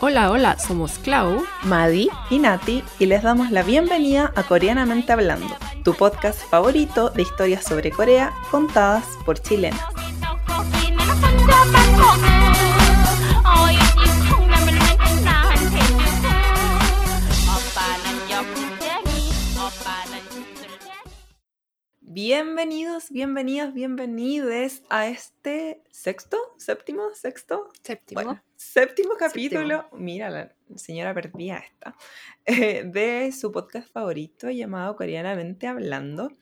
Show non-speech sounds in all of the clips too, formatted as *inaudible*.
Hola, hola, somos Clau, Madi y Nati y les damos la bienvenida a Coreanamente Hablando, tu podcast favorito de historias sobre Corea contadas por chilenas. Bienvenidos, bienvenidas, bienvenides a este sexto, séptimo, sexto, Séptimo. bueno, séptimo capítulo, mira la señora perdida esta, *laughs* eh, de su podcast favorito llamado Coreanamente Hablando.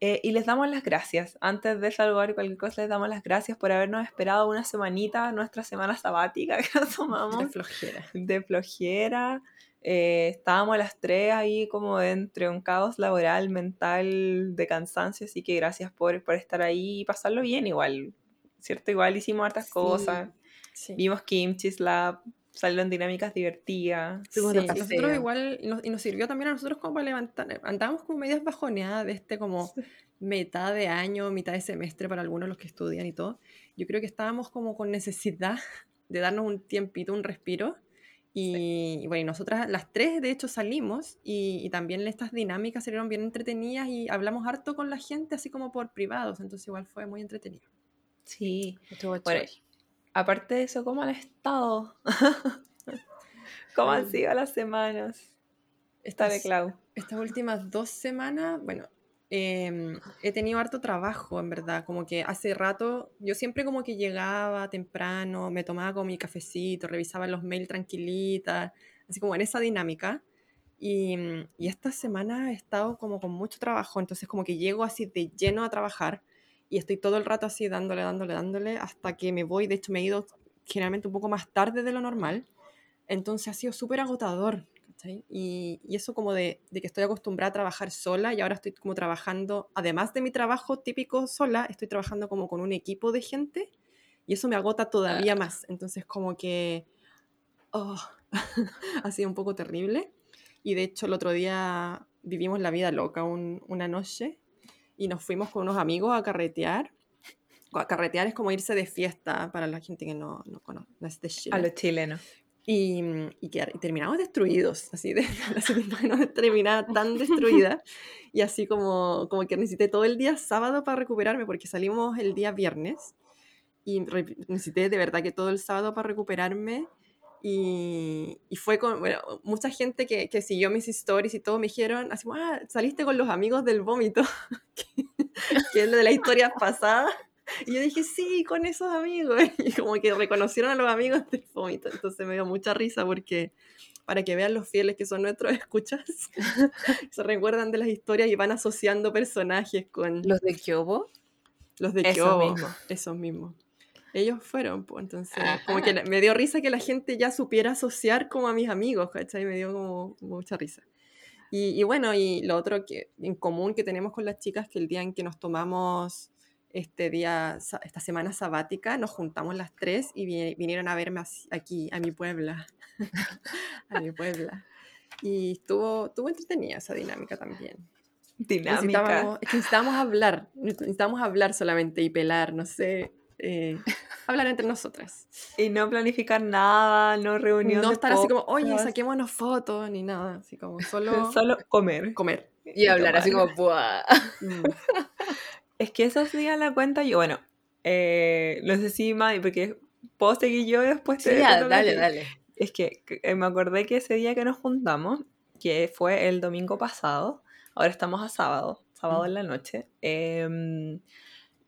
Eh, y les damos las gracias. Antes de saludar cualquier cosa, les damos las gracias por habernos esperado una semanita, nuestra semana sabática *laughs* que nos tomamos De flojera. de flojera. Eh, estábamos las tres ahí como entre un caos laboral, mental, de cansancio, así que gracias por, por estar ahí y pasarlo bien igual, ¿cierto? Igual hicimos hartas Sí, cosas, Sí. vimos Kimchi Lab, salieron dinámicas divertidas. Sí, Sí, nosotros igual, y nos, y nos sirvió también a nosotros como para levantar, andábamos como medias bajoneadas de este como mitad de año, mitad de semestre para algunos los que estudian y todo. Yo creo que estábamos como con necesidad *laughs* de darnos un tiempito, un respiro. Y, y bueno, y nosotras las tres de hecho salimos y, y también estas dinámicas salieron bien entretenidas y hablamos harto con la gente así como por privados, entonces igual fue muy entretenido. Sí, Estuvo Bueno, aparte de eso, ¿cómo han estado? *laughs* ¿Cómo han sido las semanas? Esta de Clau. estas últimas dos semanas, bueno, em, he tenido harto trabajo, en verdad. Como que hace rato, yo siempre como que llegaba temprano, me tomaba con mi cafecito, revisaba los mails tranquilita, así como en esa dinámica. Y, mm, y esta semana he estado como con mucho trabajo, entonces como que llego así de lleno a trabajar y estoy todo el rato así dándole, dándole, dándole hasta que me voy. De hecho, me he ido generalmente un poco más tarde de lo normal. Entonces ha sido súper agotador. ¿Cachai? Y, y eso como de, de que estoy acostumbrada a trabajar sola y ahora estoy como trabajando, además de mi trabajo típico sola, estoy trabajando como con un equipo de gente y eso me agota todavía más. Entonces como que oh, *laughs* ha sido un poco terrible. Y de hecho el otro día vivimos la vida loca un- una noche y nos fuimos con unos amigos a carretear. A carretear es como irse de fiesta para la gente que no, no conoce, no es de Chile. A los chilenos. Y, mm, y, que- y terminamos destruidos, así de *laughs* la segunda no terminaba tan destruida. *laughs* Y así como, como que necesité todo el día sábado para recuperarme, porque salimos el día viernes. Y necesité de verdad que todo el sábado para recuperarme. Y, y fue con bueno, mucha gente que, que siguió mis stories y todo me dijeron, así ah, saliste con los amigos del vómito, *laughs* que, que es lo de la historia pasada. Y yo dije, sí, con esos amigos. *laughs* Y como que reconocieron a los amigos del vómito. Entonces me dio mucha risa porque para que vean los fieles que son nuestros *laughs* escuchas, *laughs* se recuerdan de las historias y van asociando personajes con ¿Los de Kyobo? los de Kyobo. Esos mismos. Ellos fueron, pues entonces, como que me dio risa que la gente ya supiera asociar como a mis amigos, ¿cachai? Me dio como mucha risa. Y, y bueno, y lo otro que en común que tenemos con las chicas, que el día en que nos tomamos este día, esta semana sabática, nos juntamos las tres y vi- vinieron a verme así- aquí, a mi Puebla. *laughs* a mi Puebla. Y estuvo, estuvo entretenida esa dinámica también. Dinámica. Necesitábamos, es que necesitábamos hablar, necesitábamos hablar solamente y pelar, no sé, eh, hablar entre nosotras. Y no planificar nada, no reunión No estar así como, oye, saquémonos fotos, ni nada, así como *laughs* solo, Solo comer. comer. Y hablar así tomar. como, ¡buah! *laughs* Mm. Es que esos días la cuenta yo, bueno, eh, no sé si Madi, porque puedo seguir yo después Sí, te- ya, te toca a dale, dale. Es que que, eh, me acordé que ese día que nos juntamos, que fue el domingo pasado, ahora estamos a sábado, sábado Mm. en la noche, em,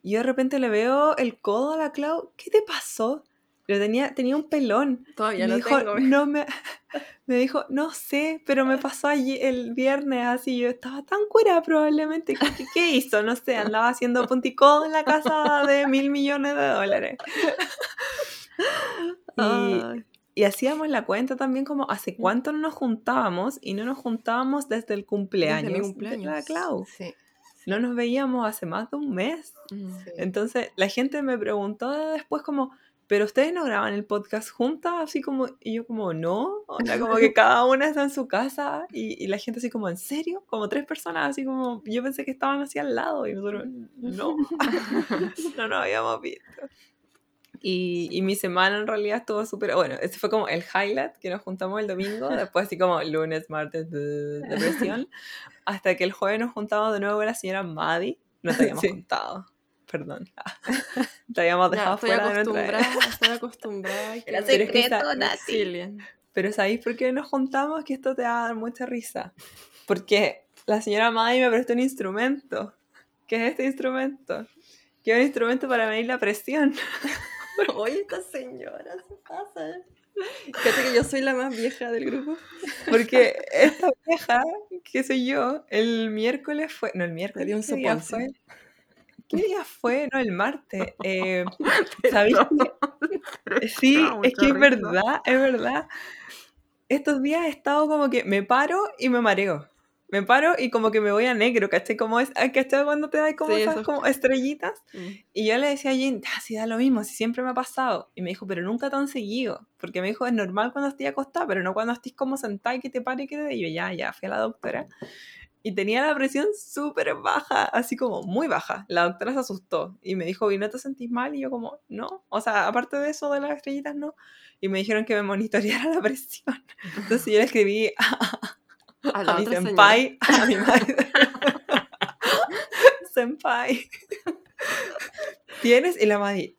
yo de repente le veo el codo a la Clau, ¿qué te pasó? Lo tenía, tenía un pelón. Todavía me lo dijo, tengo. no me, *laughs* me dijo, no sé, pero me pasó allí el viernes así, yo estaba tan curada probablemente. ¿Qué, qué- hizo? No sé, andaba haciendo punticón en la casa de mil millones de dólares. *laughs* Y, y hacíamos la cuenta también como hace Mm. cuánto no nos juntábamos y no nos juntábamos desde el cumpleaños, de la cumpleaños. Clau. Sí. No nos veíamos hace más de un mes. mm. sí. Entonces la gente me preguntó después como, pero ustedes no graban el podcast juntas, así como, y yo como, no, o sea, como que cada *laughs* una está en su casa y, y, la gente así como, ¿en serio? Como tres personas, así como, yo pensé que estaban así al lado y nosotros, no, *laughs* no nos habíamos visto. Y, y, mi semana en realidad estuvo súper, bueno, ese fue como el highlight, que nos juntamos el domingo, después así como lunes, martes, de depresión, *laughs* hasta que el jueves nos juntamos de nuevo con la señora Maddie, no te habíamos contado perdón. *laughs* Te habíamos dejado estoy fuera acostumbrada, de nuestra... *laughs* Estoy acostumbrada. Era secreto, Nati. Pero ¿sabéis por qué nos juntamos? Que esto te va a dar mucha risa. Porque la señora May me prestó un instrumento. ¿Qué es este instrumento? Que es un instrumento para medir la presión. *laughs* Oye, esta señora se pasa. Fíjate que yo soy la más vieja del grupo. Porque esta vieja, que soy yo, el miércoles fue. No, el miércoles. dio un fue? ¿Qué día fue? No, el martes. *laughs* Eh, ¿Sabéis? *laughs* *laughs* Sí, es que es verdad, es verdad. Estos días he estado como que me paro y me mareo. Me paro y como que me voy a negro, ¿cachai? Como es, ¿cachai? Cuando te da como esas como estrellitas. Mm. Y yo le decía a Jane, ah, sí, da lo mismo, si siempre me ha pasado. Y me dijo, pero nunca tan seguido. Porque me dijo, es normal cuando estoy acostada, pero no cuando estés como sentada y que te pare y que te... Y yo, ya, ya, fui a la doctora y tenía la presión súper baja, así como muy baja. La doctora se asustó y me dijo, ¿y no te sentís mal? Y yo como, no, o sea, aparte de eso de las estrellitas, no. Y me dijeron que me monitoreara la *laughs* presión. Entonces yo le escribí a, mi senpai, a mi madre. *laughs* senpai. ¿Tienes? Y la madre,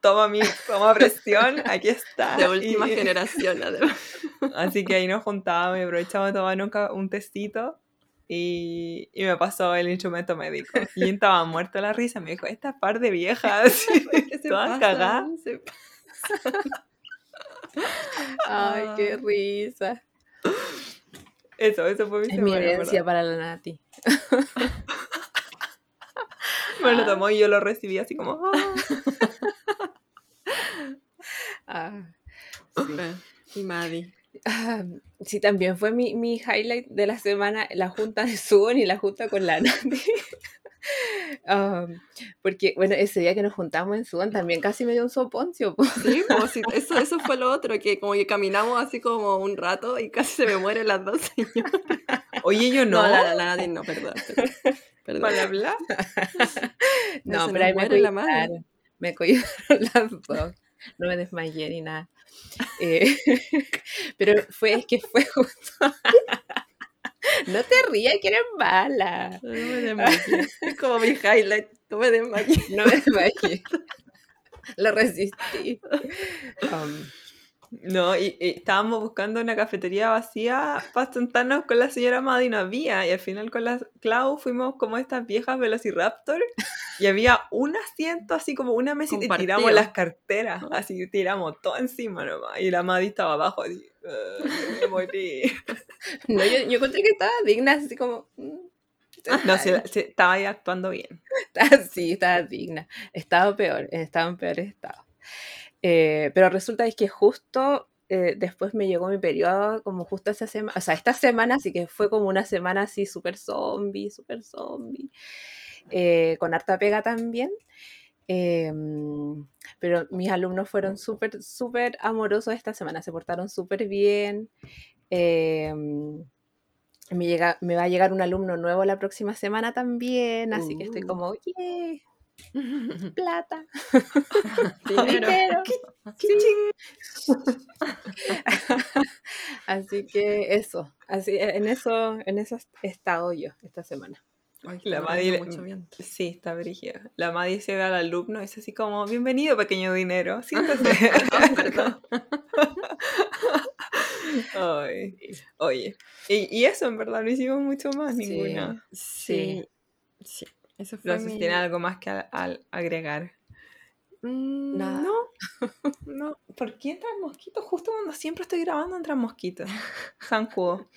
toma mi, toma presión, aquí está. De última generación, además. *laughs* Así que ahí nos juntábamos y aprovechábamos de tomar un, un testito y, y, me pasó el instrumento médico. Y estaba muerto la risa. Me dijo, esta par de viejas, *laughs* todas cagadas. *laughs* Ay, qué risa. Eso, eso fue mi Es mi herencia para la Nati. *laughs* me lo tomó y yo lo recibí así como... ah, sí. Y Maddie. Ah, *laughs* sí, también fue mi, mi, highlight de la semana, la junta de Zoom y la junta con la Nati. *laughs* Um, porque, bueno, ese día que nos juntamos en Zoom también casi me dio un soponcio. Sí, eso, eso fue lo otro, que como que caminamos así como un rato y casi se me mueren las dos señoras. Oye, yo no. No, la, la, Nati no, perdón. perdón. ¿Para hablar? *laughs* No, pero ahí me cuidaron, me cuidaron las dos. No me desmayé ni nada. Eh, *laughs* pero fue, es que fue justo. *laughs* no te rías, que eres mala. No me desmayé. Es como mi highlight. No me desmayé. No me desmayé. *laughs* Lo resistí. Um, no, y, estábamos buscando una cafetería vacía para sentarnos con la señora Maddy y no había. Y al final con la Clau fuimos como estas viejas Velociraptor y había un asiento así como una mesa y tiramos las carteras. Así tiramos todo encima nomás. Y la Maddy estaba abajo así. *laughs* no, yo, yo encontré que estaba digna, así como. Mm, no, sí, estaba ahí actuando bien. *laughs* Sí, estaba digna. Estaba peor, estaba en peor estado. Eh, pero resulta es que justo eh, después me llegó mi periodo, como justo esa semana, o sea, esta semana, así que fue como una semana así súper zombie, súper zombie, eh, con harta pega también. Em, pero mis alumnos fueron súper, súper amorosos esta semana, se portaron súper bien. Em, me, llega, me va a llegar un alumno nuevo la próxima semana también, así que estoy uh. como, yeah, *laughs* plata, *laughs* *laughs* dinero. así que eso, así en eso, en eso he estado yo esta semana. la Madi Sí, está brígida. La Madi se ve al alumno y es así como, bienvenido pequeño dinero, siéntate. oye, y, eso en verdad no hicimos mucho más, ninguna. Sí, sí. Eso fue no sé si tiene algo más que al, agregar. Mm, no. *laughs* no. ¿Por qué entran mosquitos? Justo cuando siempre estoy grabando entran mosquitos. Sanjudo.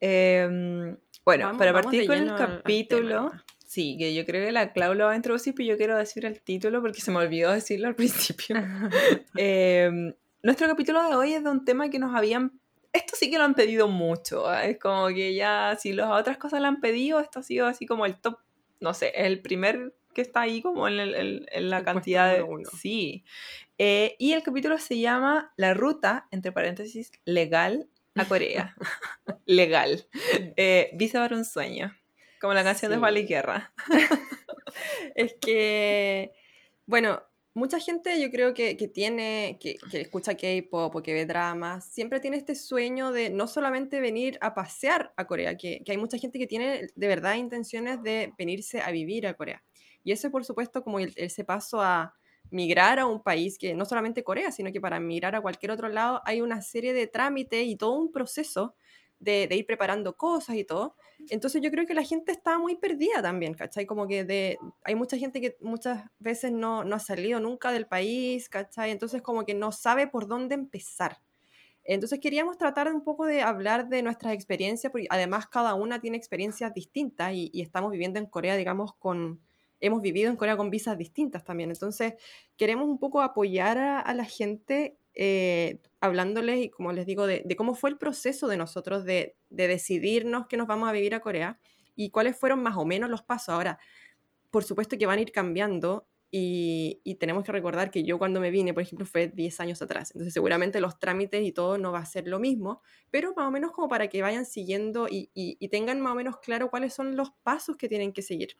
Em, bueno, para partir con el capítulo. Sí, que yo creo que la Clau lo va a introducir, pero yo quiero decir el título porque se me olvidó decirlo al *laughs* principio. *laughs* Em, nuestro capítulo de hoy es de un tema que nos habían esto sí que lo han pedido mucho. ¿eh? Es como que ya, si las otras cosas lo han pedido, esto ha sido así como el top no sé, es el primer que está ahí como en, la cantidad de... Uno. Sí. Eh, y el capítulo se llama La ruta, entre paréntesis, legal a Corea. *laughs* *laughs* legal. Eh, visa para un sueño. Como la canción de Juan Guerra. *laughs* es que, bueno, mucha gente yo creo que, tiene, que, escucha K-pop o que ve dramas, siempre tiene este sueño de no solamente venir a pasear a Corea, que, hay mucha gente que tiene de verdad intenciones de venirse a vivir a Corea. Y eso, por supuesto, como ese paso a migrar a un país que no solamente Corea, sino que para migrar a cualquier otro lado hay una serie de trámites y todo un proceso de, ir preparando cosas y todo. Entonces yo creo que la gente está muy perdida también, ¿cachai? Como que de, hay mucha gente que muchas veces no, no ha salido nunca del país, ¿cachai? Entonces como que no sabe por dónde empezar. Entonces queríamos tratar un poco de hablar de nuestras experiencias, porque además cada una tiene experiencias distintas y, estamos viviendo en Corea, digamos, con, hemos vivido en Corea con visas distintas también. Entonces queremos un poco apoyar a la gente eh, hablándoles, y como les digo, de, cómo fue el proceso de nosotros de, decidirnos que nos vamos a vivir a Corea y cuáles fueron más o menos los pasos. Ahora, por supuesto que van a ir cambiando y, tenemos que recordar que yo cuando me vine, por ejemplo, fue 10 años atrás. Entonces seguramente los trámites y todo no va a ser lo mismo, pero más o menos como para que vayan siguiendo y, y tengan más o menos claro cuáles son los pasos que tienen que seguir.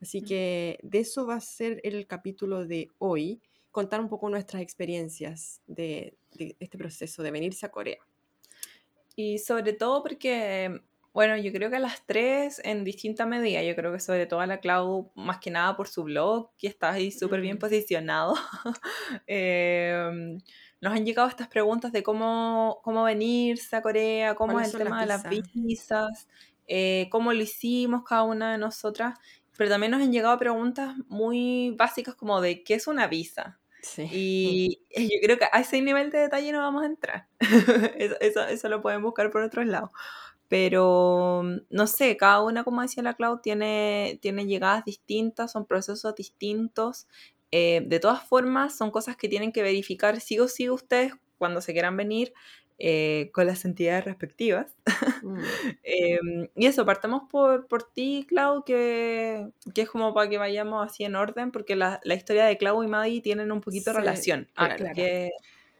Así que de eso va a ser el capítulo de hoy contar un poco nuestras experiencias de, este proceso de venirse a Corea. Y sobre todo porque, bueno, yo creo que a las tres en distinta medida, yo creo que sobre todo a la Clau, más que nada por su blog, que está ahí súper bien posicionado, *laughs* em, nos han llegado estas preguntas de cómo, cómo venirse a Corea, cómo es el tema de las visas, eh, cómo lo hicimos cada una de nosotras, pero también nos han llegado preguntas muy básicas como de qué es una visa, y yo creo que a ese nivel de detalle no vamos a entrar. *laughs* eso, eso, lo pueden buscar por otros lados. Pero, no sé, cada una, como decía la Cloud, tiene, tiene llegadas distintas, son procesos distintos. Eh, de todas formas, son cosas que tienen que verificar sí o sí ustedes cuando se quieran venir. Eh, con las entidades respectivas. Mm. *laughs* Em, y eso, partamos por, por ti, Clau, que, que, es como para que vayamos así en orden, porque la, la historia de Clau y Maddie tienen un poquito de relación. Ah, que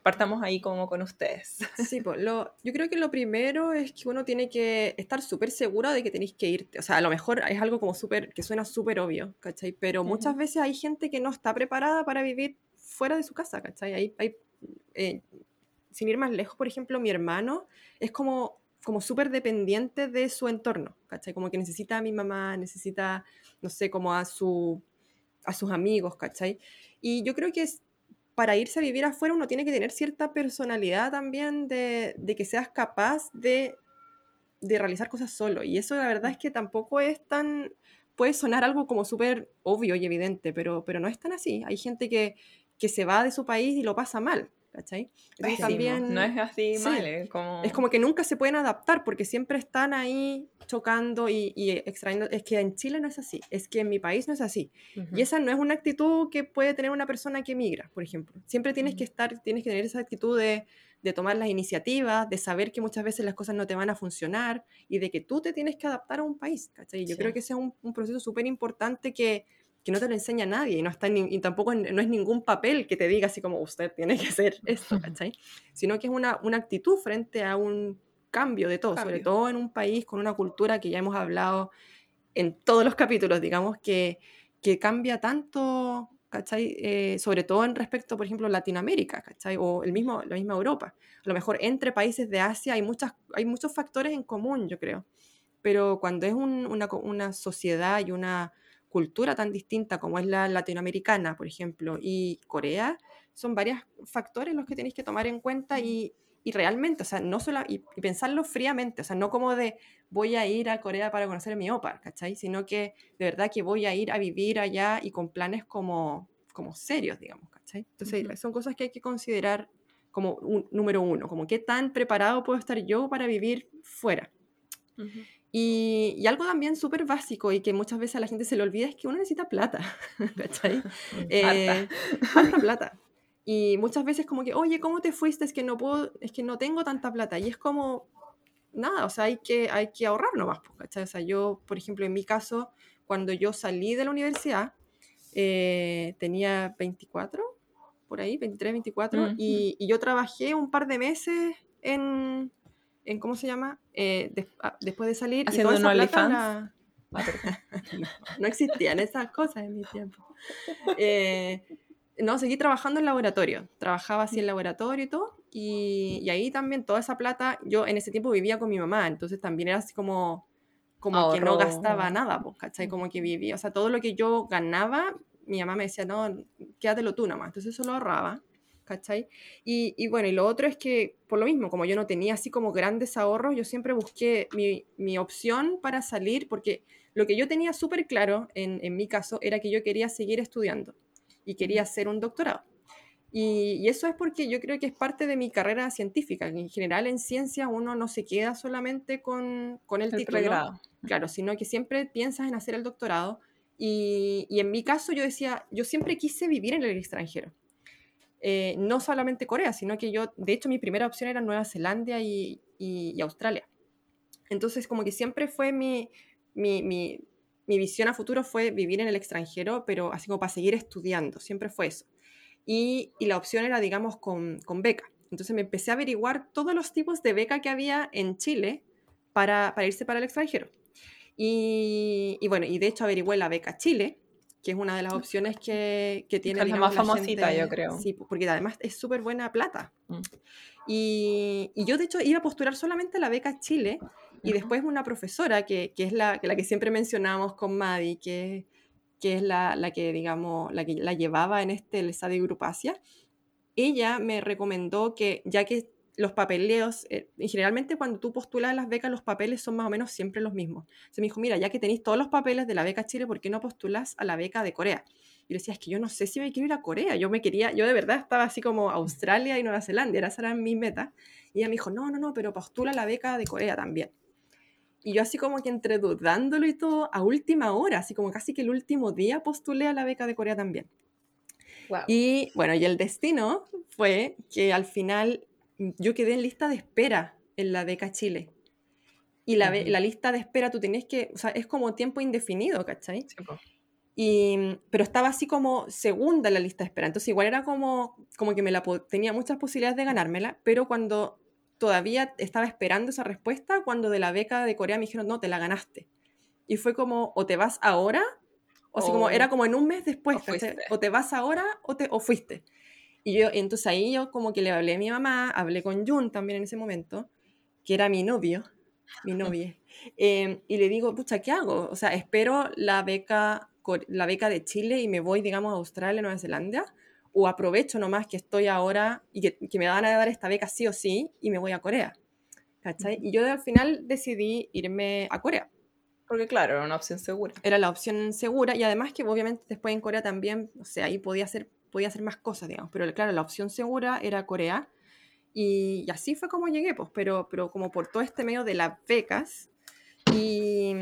partamos ahí como con ustedes. Sí, pues lo, yo creo que lo primero es que uno tiene que estar súper seguro de que tenéis que irte. O sea, a lo mejor es algo como súper, que suena súper obvio, ¿cachai? Pero muchas veces hay gente que no está preparada para vivir fuera de su casa, ¿cachai? Hay, hay eh, sin ir más lejos, por ejemplo, mi hermano es como, como súper dependiente de su entorno, ¿cachai? Como que necesita a mi mamá, necesita, no sé, como a, su, a sus amigos, ¿cachai? Y yo creo que para irse a vivir afuera uno tiene que tener cierta personalidad también de, de que seas capaz de, de realizar cosas solo. Y eso la verdad es que tampoco es tan puede sonar algo como súper obvio y evidente, pero, pero no es tan así. Hay gente que, que se va de su país y lo pasa mal, ¿cachai? también, no es así mal, ¿eh? como... es como que nunca se pueden adaptar porque siempre están ahí chocando y, y extrayendo. Es que en Chile no es así, es que en mi país no es así. Y esa no es una actitud que puede tener una persona que migra, por ejemplo. Siempre tienes que estar, tienes que tener esa actitud de, de tomar las iniciativas, de saber que muchas veces las cosas no te van a funcionar y de que tú te tienes que adaptar a un país, ¿cachai? Yo creo que ese es un, un proceso súper importante que que no te lo enseña nadie y, no está y tampoco no es ningún papel que te diga así como usted tiene que hacer esto, ¿cachai? Sino que es una, una actitud frente a un cambio de todo, sobre todo en un país con una cultura que ya hemos hablado en todos los capítulos, digamos, que, que cambia tanto, ¿cachai? Eh, sobre todo en respecto, por ejemplo, Latinoamérica, ¿cachai? O el mismo, la misma Europa. A lo mejor entre países de Asia hay, muchas, hay muchos factores en común, yo creo. Pero cuando es una, una sociedad y una cultura tan distinta como es la latinoamericana, por ejemplo, y Corea, son varios factores los que tenéis que tomar en cuenta y, y realmente, o sea, no solo, y, pensarlo fríamente, o sea, no como de voy a ir a Corea para conocer mi opa, ¿cachai? Sino que de verdad que voy a ir a vivir allá y con planes como, como serios, digamos, ¿cachai? Entonces, son cosas que hay que considerar como un, número uno, como qué tan preparado puedo estar yo para vivir fuera. Y, algo también súper básico y que muchas veces a la gente se le olvida es que uno necesita plata, *laughs* ¿cachai? *laughs* Eh, plata. Y muchas veces como que, oye, ¿cómo te fuiste? Es que no puedo, es que no tengo tanta plata. Y es como, nada, o sea, hay que, hay que ahorrar nomás, pues, ¿cachai? O sea, yo, por ejemplo, en mi caso, cuando yo salí de la universidad, eh, tenía 24, por ahí, 23, 24, y, y, yo trabajé un par de meses en, en ¿cómo se llama? Eh, ah, después de salir. Haciendo un OnlyFans. *laughs* *laughs* no, existían esas cosas en mi tiempo. Eh, no, seguí trabajando en laboratorio. Trabajaba así en laboratorio y todo. Y, y, ahí también toda esa plata, yo en ese tiempo vivía con mi mamá, entonces también era así como, como que no gastaba nada, pues, ¿cachai? Como que vivía, o sea, todo lo que yo ganaba, mi mamá me decía, no, quédatelo tú nomás. Entonces eso lo ahorraba. ¿Cachai? Y, y, bueno, y lo otro es que, por lo mismo, como yo no tenía así como grandes ahorros, yo siempre busqué mi, mi opción para salir, porque lo que yo tenía súper claro en, en, mi caso era que yo quería seguir estudiando y quería hacer un doctorado. Y, y, eso es porque yo creo que es parte de mi carrera científica. En general, en ciencia uno no se queda solamente con, con el, el título, pregrado. claro, sino que siempre piensas en hacer el doctorado. Y, y en mi caso yo decía, yo siempre quise vivir en el extranjero. Eh, no solamente Corea, sino que yo, de hecho, mi primera opción era Nueva Zelanda y, y, Australia. Entonces, como que siempre fue mi, mi, mi, mi, visión a futuro fue vivir en el extranjero, pero así como para seguir estudiando, siempre fue eso. Y, y la opción era, digamos, con, con, beca. Entonces me empecé a averiguar todos los tipos de beca que había en Chile para, para irse para el extranjero. Y, y, bueno, y de hecho averigüé la beca Chile, que es una de las opciones que, que tiene. Es la más famosita, yo creo. Sí, porque además es súper buena plata. Mm. Y, y, yo, de hecho, iba a postular solamente la beca Chile y después una profesora, que, que es la, la, que siempre mencionamos con Madi, que, que es la, la, que, digamos, la que la llevaba en este el de Grupacia, ella me recomendó que, ya que los papeleos, eh, y generalmente cuando tú postulas las becas, los papeles son más o menos siempre los mismos. Se me dijo, mira, ya que tenéis todos los papeles de la beca Chile, ¿por qué no postulas a la beca de Corea? Y yo decía, es que yo no sé si me quiero ir a Corea. Yo me quería, yo de verdad estaba así como Australia y Nueva Zelanda, esa era mi meta. Y ella me dijo, no, no, no, pero postula la beca de Corea también. Y yo así como que entre dudándolo y todo, a última hora, así como casi que el último día postulé a la beca de Corea también. Y bueno, y el destino fue que al final yo quedé en lista de espera en la beca Chile. Y la, la, lista de espera tú tenías que, o sea, es como tiempo indefinido, ¿cachai? y, pero estaba así como segunda en la lista de espera. Entonces igual era como, como que me la tenía muchas posibilidades de ganármela, pero cuando todavía estaba esperando esa respuesta, cuando de la beca de Corea me dijeron, no, te la ganaste. Y fue como, o te vas ahora, o, así como, era como en un mes después, o, o te vas ahora o, te, o fuiste. Y yo, entonces ahí yo como que le hablé a mi mamá, hablé con Jun también en ese momento, que era mi novio, mi novia, em, y le digo, pucha, ¿qué hago? O sea, espero la beca, la beca de Chile y me voy, digamos, a Australia, Nueva Zelanda, o aprovecho nomás que estoy ahora y que, que me van a dar esta beca sí o sí y me voy a Corea. ¿Cachai? Y yo al final decidí irme a Corea. Porque claro, era una opción segura. Era la opción segura y además que obviamente después en Corea también, o sea, ahí podía ser podía hacer más cosas, digamos. Pero claro, la opción segura era Corea. Y, así fue como llegué, pues, pero, pero como por todo este medio de las becas. Y,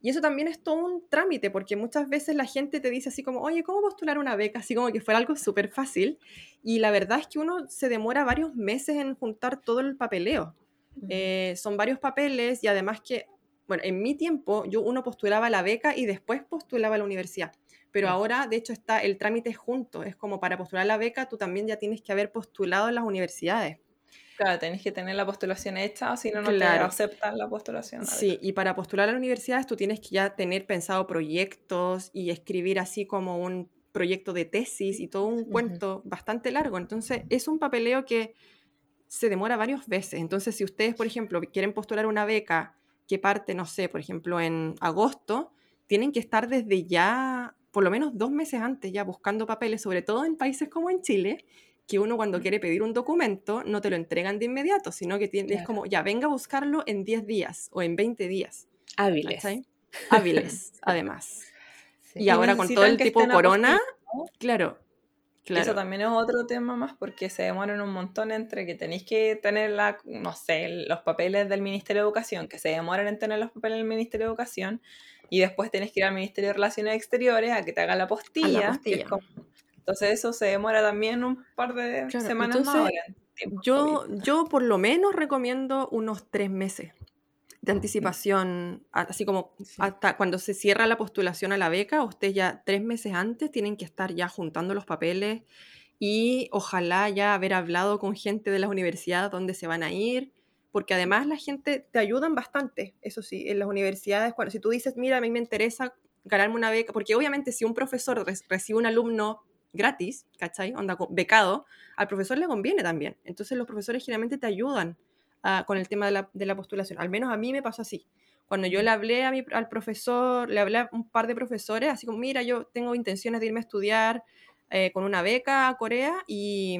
y, eso también es todo un trámite, porque muchas veces la gente te dice así como, oye, ¿cómo postular una beca? Así como que fuera algo súper fácil. Y la verdad es que uno se demora varios meses en juntar todo el papeleo. Eh, son varios papeles y además que, bueno, en mi tiempo yo uno postulaba la beca y después postulaba la universidad pero ahora de hecho está el trámite junto, es como para postular la beca, tú también ya tienes que haber postulado en las universidades. Claro, tenés que tener la postulación hecha, si no, no te aceptan la postulación. Sí, y para postular a las universidades tú tienes que ya tener pensado proyectos y escribir así como un proyecto de tesis y todo un cuento bastante largo. Entonces, es un papeleo que se demora varias veces. Entonces, si ustedes, por ejemplo, quieren postular una beca que parte, no sé, por ejemplo, en agosto, tienen que estar desde ya por lo menos dos meses antes ya buscando papeles, sobre todo en países como en Chile, que uno cuando quiere pedir un documento no te lo entregan de inmediato, sino que es como, ya venga a buscarlo en 10 días o en 20 días. Hábiles. *laughs* Hábiles, además. Y, ahora con todo el tipo corona, claro, Claro. Eso también es otro tema más porque se demoran un montón entre que tenéis que tener la, no sé, los papeles del Ministerio de Educación, que se demoran en tener los papeles del Ministerio de Educación, y después tenés que ir al Ministerio de Relaciones Exteriores a que te hagan la postilla. entonces eso se demora también un par de semanas más. yo, yo por lo menos recomiendo unos tres meses. De anticipación, así como hasta cuando se cierra la postulación a la beca, ustedes ya tres meses antes tienen que estar ya juntando los papeles y ojalá ya haber hablado con gente de las universidades donde se van a ir, porque además la gente te ayudan bastante, eso sí, en las universidades, cuando, si tú dices, mira, a mí me interesa ganarme una beca, porque obviamente si un profesor recibe un alumno gratis, ¿cachai? Onda becado, al profesor le conviene también. Entonces los profesores generalmente te ayudan con el tema de la, de la, postulación. Al menos a mí me pasó así. Cuando yo le hablé a mi, al profesor, le hablé a un par de profesores, así como, mira, yo tengo intenciones de irme a estudiar eh, con una beca a Corea y,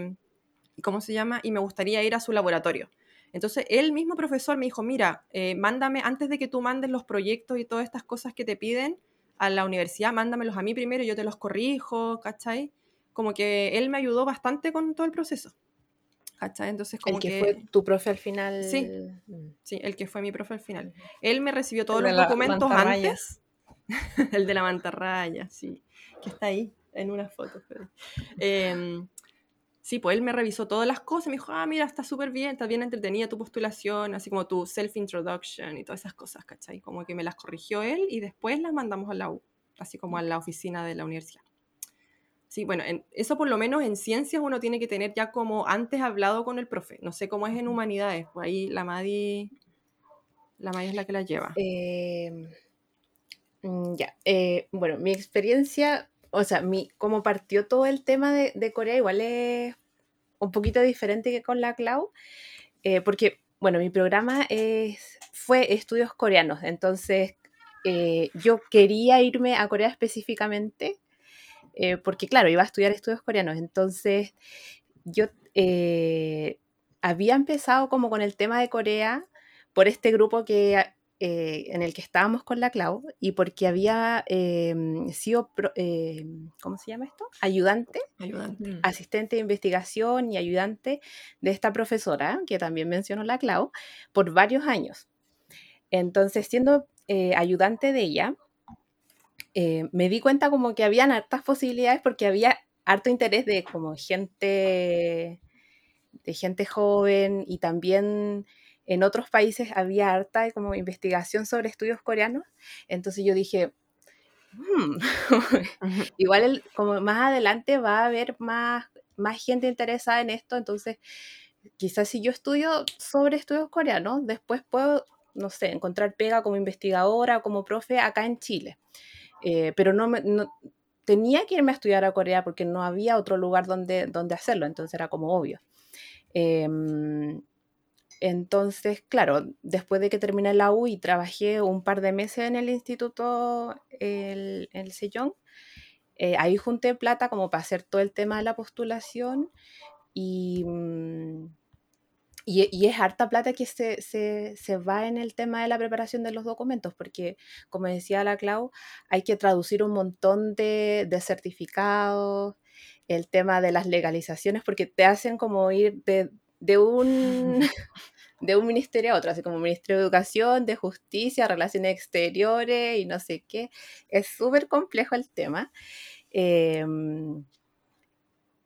¿cómo se llama? Y me gustaría ir a su laboratorio. Entonces, el mismo profesor me dijo, mira, eh, mándame, antes de que tú mandes los proyectos y todas estas cosas que te piden a la universidad, mándamelos a mí primero, y yo te los corrijo, ¿cachai? Como que él me ayudó bastante con todo el proceso. ¿Cachai? Entonces, como el que, fue tu profe al final. Sí, mm. sí, el que fue mi profe al final. Él me recibió todos los documentos antes. *laughs* el de la mantarraya, sí, que está ahí en una foto. Em, sí, pues él me revisó todas las cosas, me dijo, ah, mira, está súper bien, está bien entretenida tu postulación, así como tu self-introduction y todas esas cosas, ¿cachai? Como que me las corrigió él y después las mandamos a la U, así como a la oficina de la universidad. Sí, bueno, eso por lo menos en ciencias uno tiene que tener ya como antes hablado con el profe. No sé cómo es en humanidades, pues ahí la Madi, la Madi es la que la lleva. Em, mm, ya, eh, bueno, mi experiencia o sea, mi, como partió todo el tema de, Corea, igual es un poquito diferente que con la Clau, eh, porque, bueno, mi programa es, fue estudios coreanos, entonces eh, yo quería irme a Corea específicamente, eh, porque, claro, iba a estudiar estudios coreanos, entonces yo había empezado como con el tema de Corea por este grupo que eh, en el que estábamos con la Clau y porque había em, sido, em, ¿cómo se llama esto? Ayudante, ayudante, mm. asistente de investigación y ayudante de esta profesora, que también mencionó la Clau, por varios años. Entonces, siendo eh, ayudante de ella, eh, me di cuenta como que habían hartas posibilidades porque había harto interés de como gente, de gente joven y también en otros países había harta como investigación sobre estudios coreanos, entonces yo dije, *laughs* hmm, igual como más adelante va a haber más, más gente interesada en esto, entonces quizás si yo estudio sobre estudios coreanos, después puedo, no sé, encontrar pega como investigadora como profe acá en Chile. Eh, pero no, me, tenía que irme a estudiar a Corea porque no había otro lugar donde, donde hacerlo, entonces era como obvio. Em, entonces, claro, después de que terminé la U y trabajé un par de meses en el instituto, el, el Sejong, eh, ahí junté plata como para hacer todo el tema de la postulación y, mm, y, es harta plata que se, se, se, va en el tema de la preparación de los documentos, porque como decía la Clau, hay que traducir un montón de, de certificados, el tema de las legalizaciones, porque te hacen como ir de, de un, *laughs* *laughs* de un ministerio a otro, así como Ministerio de Educación, de Justicia, Relaciones Exteriores y no sé qué. Es súper complejo el tema. Em,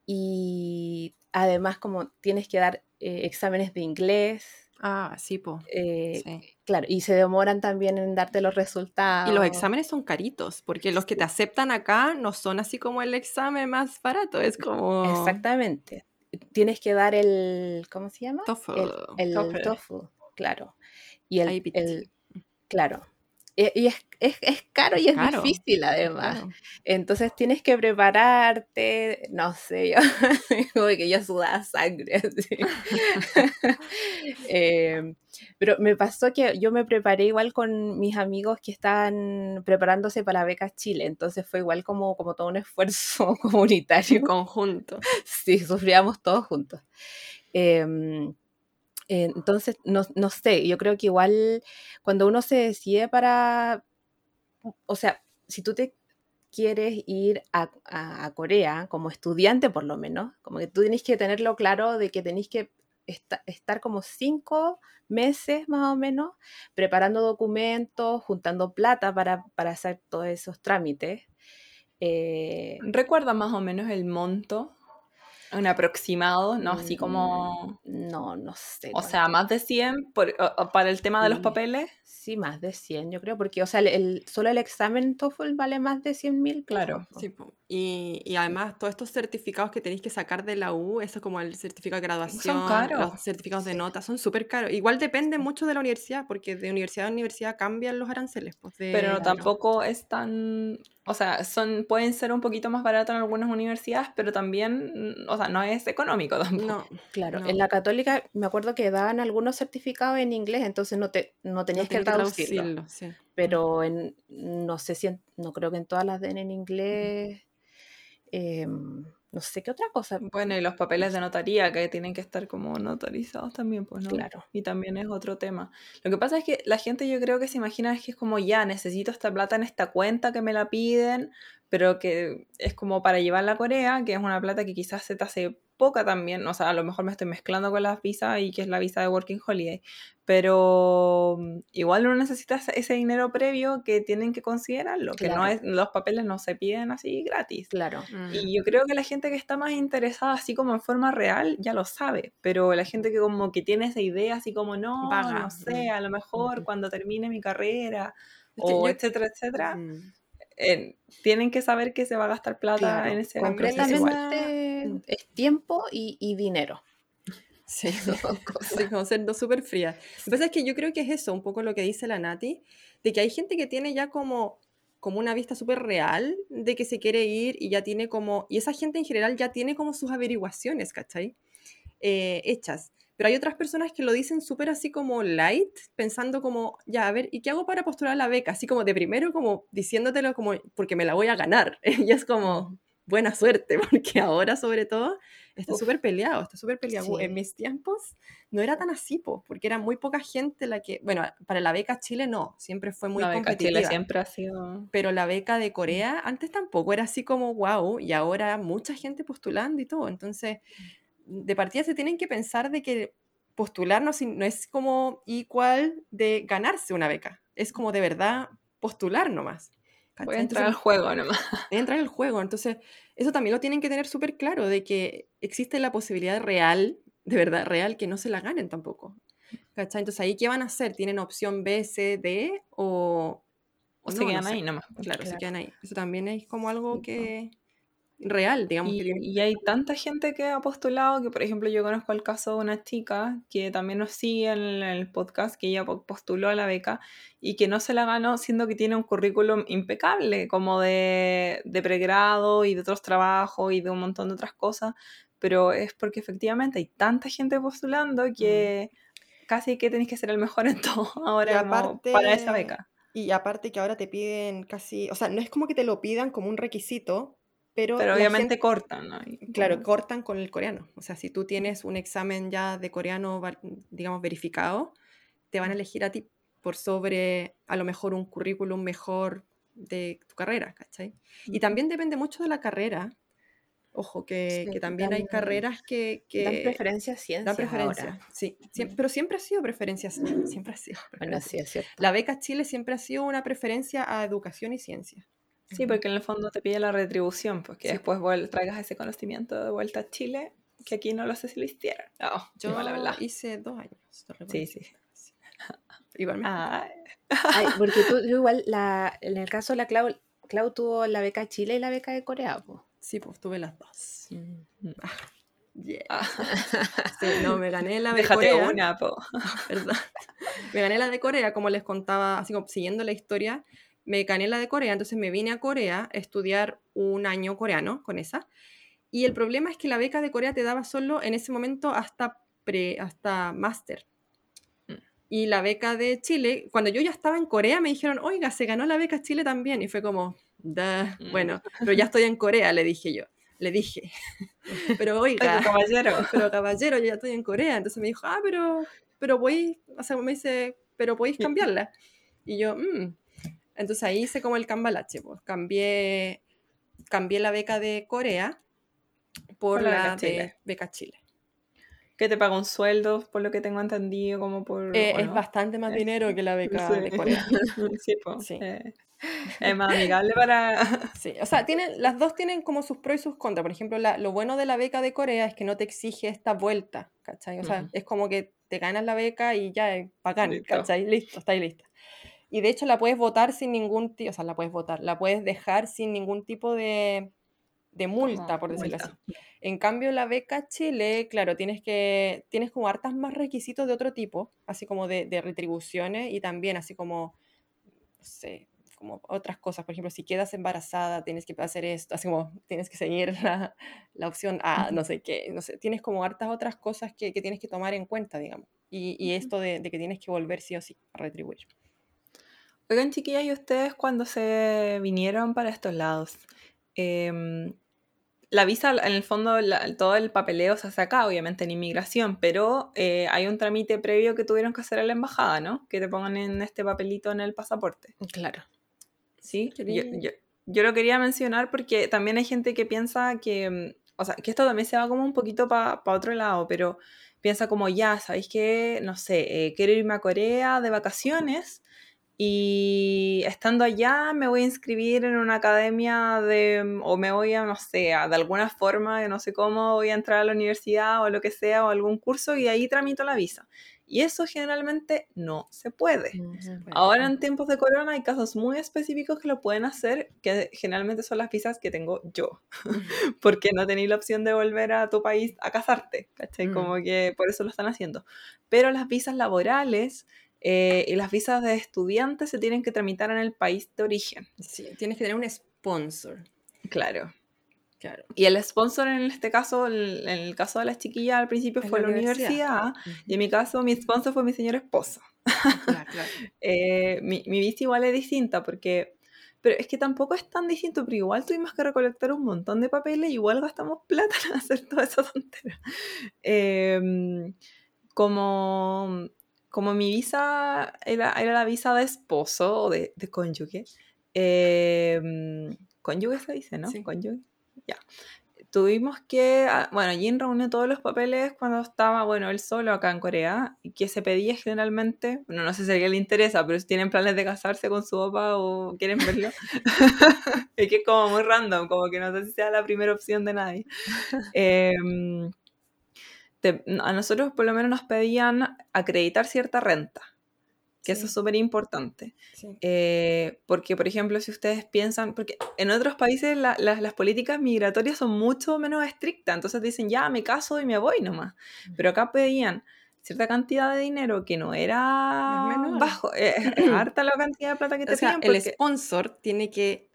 y además como tienes que dar eh, exámenes de inglés. Ah, sí, po. Eh, claro, y se demoran también en darte los resultados. Y los exámenes son caritos, porque los que te aceptan acá no son así como el examen más barato, es como... Exactamente tienes que dar el, ¿cómo se llama? TOEFL. El, TOEFL. claro. Y el, el, claro. E, y es, es, es caro y es difícil además. Entonces tienes que prepararte, no sé, yo, *laughs* como que yo sudaba sangre. *laughs* eh, pero me pasó que yo me preparé igual con mis amigos que estaban preparándose para becas Chile, entonces fue igual como, como todo un esfuerzo *laughs* comunitario. Conjunto. Sí, sufríamos todos juntos. Em, entonces, no, no, sé, yo creo que igual cuando uno se decide para, o sea, si tú te quieres ir a, a, Corea como estudiante por lo menos, como que tú tienes que tenerlo claro de que tenés que estar como cinco meses más o menos preparando documentos, juntando plata para, para hacer todos esos trámites. Eh, ¿Recuerda más o menos el monto Un aproximado, ¿no? Así Mm, como... No, no sé. O sea, más de 100 por- o- para el tema de los papeles. Sí, más de 100, yo creo, porque, o sea, el, el- solo el examen TOEFL vale más de 100 mil Claro. Sí, y, y además todos estos certificados que tenéis que sacar de la U, eso como el certificado de graduación, caros. los certificados de Sí. notas, son súper caros. Igual depende mucho de la universidad, porque de universidad a universidad cambian los aranceles. Pues, de- Pero Claro. tampoco es tan... O sea, son, pueden ser un poquito más baratos en algunas universidades, pero también, o sea, no es económico *laughs* tampoco. No, Claro, No. en la católica me acuerdo que daban algunos certificados en inglés, entonces no te no tenías que traducirlo. traducirlo, sí. Pero en, no sé si en- no creo que en todas las den en inglés. em, no sé qué otra cosa. Bueno, y los papeles de notaría que tienen que estar como notarizados también, pues, ¿no? Claro. Y también es otro tema. Lo que pasa es que la gente yo creo que se imagina es que es como ya, necesito esta plata en esta cuenta que me la piden, pero que es como para llevarla a Corea, que es una plata que quizás se te hace poca también, o sea, a lo mejor me estoy mezclando con las visas y que es la visa de Working Holiday, pero mm, igual uno necesita ese- dinero previo que tienen que considerarlo, que no Claro. es, los papeles no se piden así gratis. Claro. Mm. Y yo creo que la gente que está más interesada así como en forma real ya lo sabe, pero la gente que como que tiene esa idea así como no, Vaga. no sé, a lo mejor cuando termine mi carrera o yo- etcétera, etcétera, Mm. Eh, tienen que saber que se va a gastar plata Claro, en ese. Completamente Mm. es tiempo y, y dinero. *laughs* Sí, *laughs* Dos *laughs* cosas. Sí, como ser dos súper frías. Lo que pasa es que yo creo que es eso, un poco lo que dice la Nati, de que hay gente que tiene ya como, como una vista súper real de que se quiere ir y ya tiene como, y esa gente en general ya tiene como sus averiguaciones, ¿cachai? Eh, hechas. Pero hay otras personas que lo dicen súper así como light, pensando como, ya, a ver, ¿y qué hago para postular la beca? Así como de primero, como diciéndotelo como, porque me la voy a ganar. *laughs* y es como, buena suerte, *laughs* porque ahora sobre todo está súper peleado, está súper peleado. Sí. En mis tiempos no era tan así, po, porque era muy poca gente la que, bueno, para la beca Chile no, siempre fue muy La beca competitiva. Chile siempre ha sido... Pero la beca de Corea antes tampoco era así como wow, y ahora mucha gente postulando y todo. Entonces, de partida se tienen que pensar de que postular no, no es como igual de ganarse una beca, es como de verdad postular nomás. Voy ¿cachai? a entrar al juego nomás. *laughs* entrar al juego. Entonces, eso también lo tienen que tener súper claro, de que existe la posibilidad real, de verdad real, que no se la ganen tampoco. ¿Cachai? Entonces, ¿ahí qué van a hacer? ¿Tienen opción B, C, D o, O no? se No quedan sé. ahí nomás. Claro, se Claro. quedan ahí. Eso también es como algo que real, digamos. Y, y hay tanta gente que ha postulado que, por ejemplo, yo conozco el caso de una chica que también nos sigue en el, podcast, que ella po- postuló a la beca y que no se la ganó, siendo que tiene un currículum impecable, como de, de pregrado y de otros trabajos y de un montón de otras cosas, pero es porque efectivamente hay tanta gente postulando que casi que tenés que ser el mejor en *laughs* todo ahora como para esa aparte- beca. Y aparte que ahora te piden casi, o sea, no es como que te lo pidan como un requisito, pero, Pero obviamente gente- cortan, ¿no? Claro, cortan con el coreano. O sea, si tú tienes un examen ya de coreano, digamos, verificado, te van a elegir a ti por sobre a lo mejor un currículum mejor de tu carrera, ¿cachai? Y también depende mucho de la carrera. Ojo, que, Sí, que también hay dan- carreras que, que Dan preferencia a ciencias dan preferencia. ahora. Sí, siem- Mm. pero siempre ha sido preferencia, *laughs* siempre ha sido Bueno, preferencia. sí, es cierto. La beca Chile siempre ha sido una preferencia a educación y ciencia. Sí, porque en el fondo te pide la retribución, pues que Sí. después traigas ese conocimiento de vuelta a Chile, que aquí no lo sé si lo hicieron. No, Yo la verdad. hice dos años. de Sí, reconocimiento. *laughs* Igual me Ah, Ay, *laughs* porque tú, yo igual, la, en el caso de la Clau, Clau tuvo la beca Chile y la beca de Corea. po. Sí, pues tuve las dos. Yeah. ah, *laughs* Sí, no, me gané la de déjate Corea. una, po. ¿verdad? Me gané la de Corea, como les contaba, así como siguiendo la historia, me gané la de Corea, entonces me vine a Corea a estudiar un año coreano con esa. Y el problema es que la beca de Corea te daba solo en ese momento hasta pre, hasta máster. Mm. Y la beca de Chile, cuando yo ya estaba en Corea, me dijeron, oiga, se ganó la beca Chile también. Y fue como, "Duh, Mm. bueno, pero ya estoy en Corea, le dije yo. Le dije. *laughs* *laughs* Pero oiga, Oiga, caballero. *laughs* pero caballero, yo ya estoy en Corea. Entonces me dijo, ah, pero, pero voy, o sea, me dice, pero podéis cambiarla. Y yo, "Mm". Entonces ahí hice como el cambalache, pues. Cambié, cambié la beca de Corea por Por la la, beca de Chile. beca Chile. Que te paga un sueldo, por lo que tengo entendido, como por... Eh, ¿o es bastante más Eh, dinero que la beca Sí. de Corea. *laughs* Sí, po, Sí. eh. es más amigable para... *laughs* Sí, o sea, tienen, las dos tienen como sus pros y sus contras. Por ejemplo, lo bueno de la beca de Corea es que no te exige esta vuelta, ¿cachai? O sea, es como que te ganas la beca y ya es bacán, Listo. ¿cachai? Listo, está ahí lista. Y de hecho la puedes votar sin ningún tipo, o sea, la puedes votar, la puedes dejar sin ningún tipo de, de multa, por decirlo así. En cambio, la beca Chile, claro, tienes que, tienes como hartas más requisitos de otro tipo, así como de, de retribuciones y también así como, no sé, como otras cosas. Por ejemplo, si quedas embarazada, tienes que hacer esto, así como tienes que seguir la, la opción A, no sé qué, no sé, tienes como hartas otras cosas que, que tienes que tomar en cuenta, digamos. Y, y esto de, de, que tienes que volver sí o sí a retribuir. Oigan, chiquillas, ¿y ustedes cuando se vinieron para estos lados? Eh, la visa, en el fondo, la, todo el papeleo se hace acá, obviamente en inmigración, pero eh, hay un trámite previo que tuvieron que hacer en la embajada, ¿no? Que te pongan en este papelito en el pasaporte. Claro. Sí, yo, yo, yo, lo quería mencionar porque también hay gente que piensa que, mm, o sea, que esto también se va como un poquito para pa otro lado, pero piensa como, ya, ¿sabéis qué? No sé, eh, quiero irme a Corea de vacaciones y estando allá me voy a inscribir en una academia de, mm, o me voy a, no sé, de alguna forma, no sé cómo, voy a entrar a la universidad o lo que sea, o algún curso y ahí tramito la visa. Y eso generalmente no se puede. No se puede. Ahora en tiempos de corona hay casos muy específicos que lo pueden hacer, que generalmente son las visas que tengo yo, *laughs* porque no tenéis la opción de volver a tu país a casarte, ¿cachai? Mm. Como que por eso lo están haciendo. Pero las visas laborales eh, y las visas de estudiantes se tienen que tramitar en el país de origen. Sí, tienes que tener un sponsor. Claro. Claro. Y el sponsor en este caso, en el caso de las chiquillas al principio fue la, universidad, y en mi caso mi sponsor fue mi señor esposo. Claro, *laughs* claro. eh, mi, mi visa igual es distinta porque pero es que tampoco es tan distinto, pero igual tuvimos que recolectar un montón de papeles, igual gastamos plata en *laughs* hacer toda esa tontera. Eh, como como mi visa era, era, la visa de esposo o de, de cónyuge, eh, cónyuge se dice, ¿no? Sí. Cónyuge, ya. Tuvimos que, ah, bueno, Jin reunió todos los papeles cuando estaba, bueno, él solo acá en Corea, y que se pedía generalmente, bueno, no sé si a alguien le interesa, pero si tienen planes de casarse con su papá o quieren verlo, *laughs* es que es como muy random, como que no sé si sea la primera opción de nadie. *laughs* Eh, te, a nosotros por lo menos nos pedían acreditar cierta renta, que sí. eso es súper importante. Sí. Eh, porque, por ejemplo, si ustedes piensan, porque en otros países la, la, las políticas migratorias son mucho menos estrictas, entonces dicen, ya, me caso y me voy nomás. Pero acá pedían cierta cantidad de dinero que no era bajo, eh, es harta la cantidad de plata que te o sea, piden. El sponsor tiene que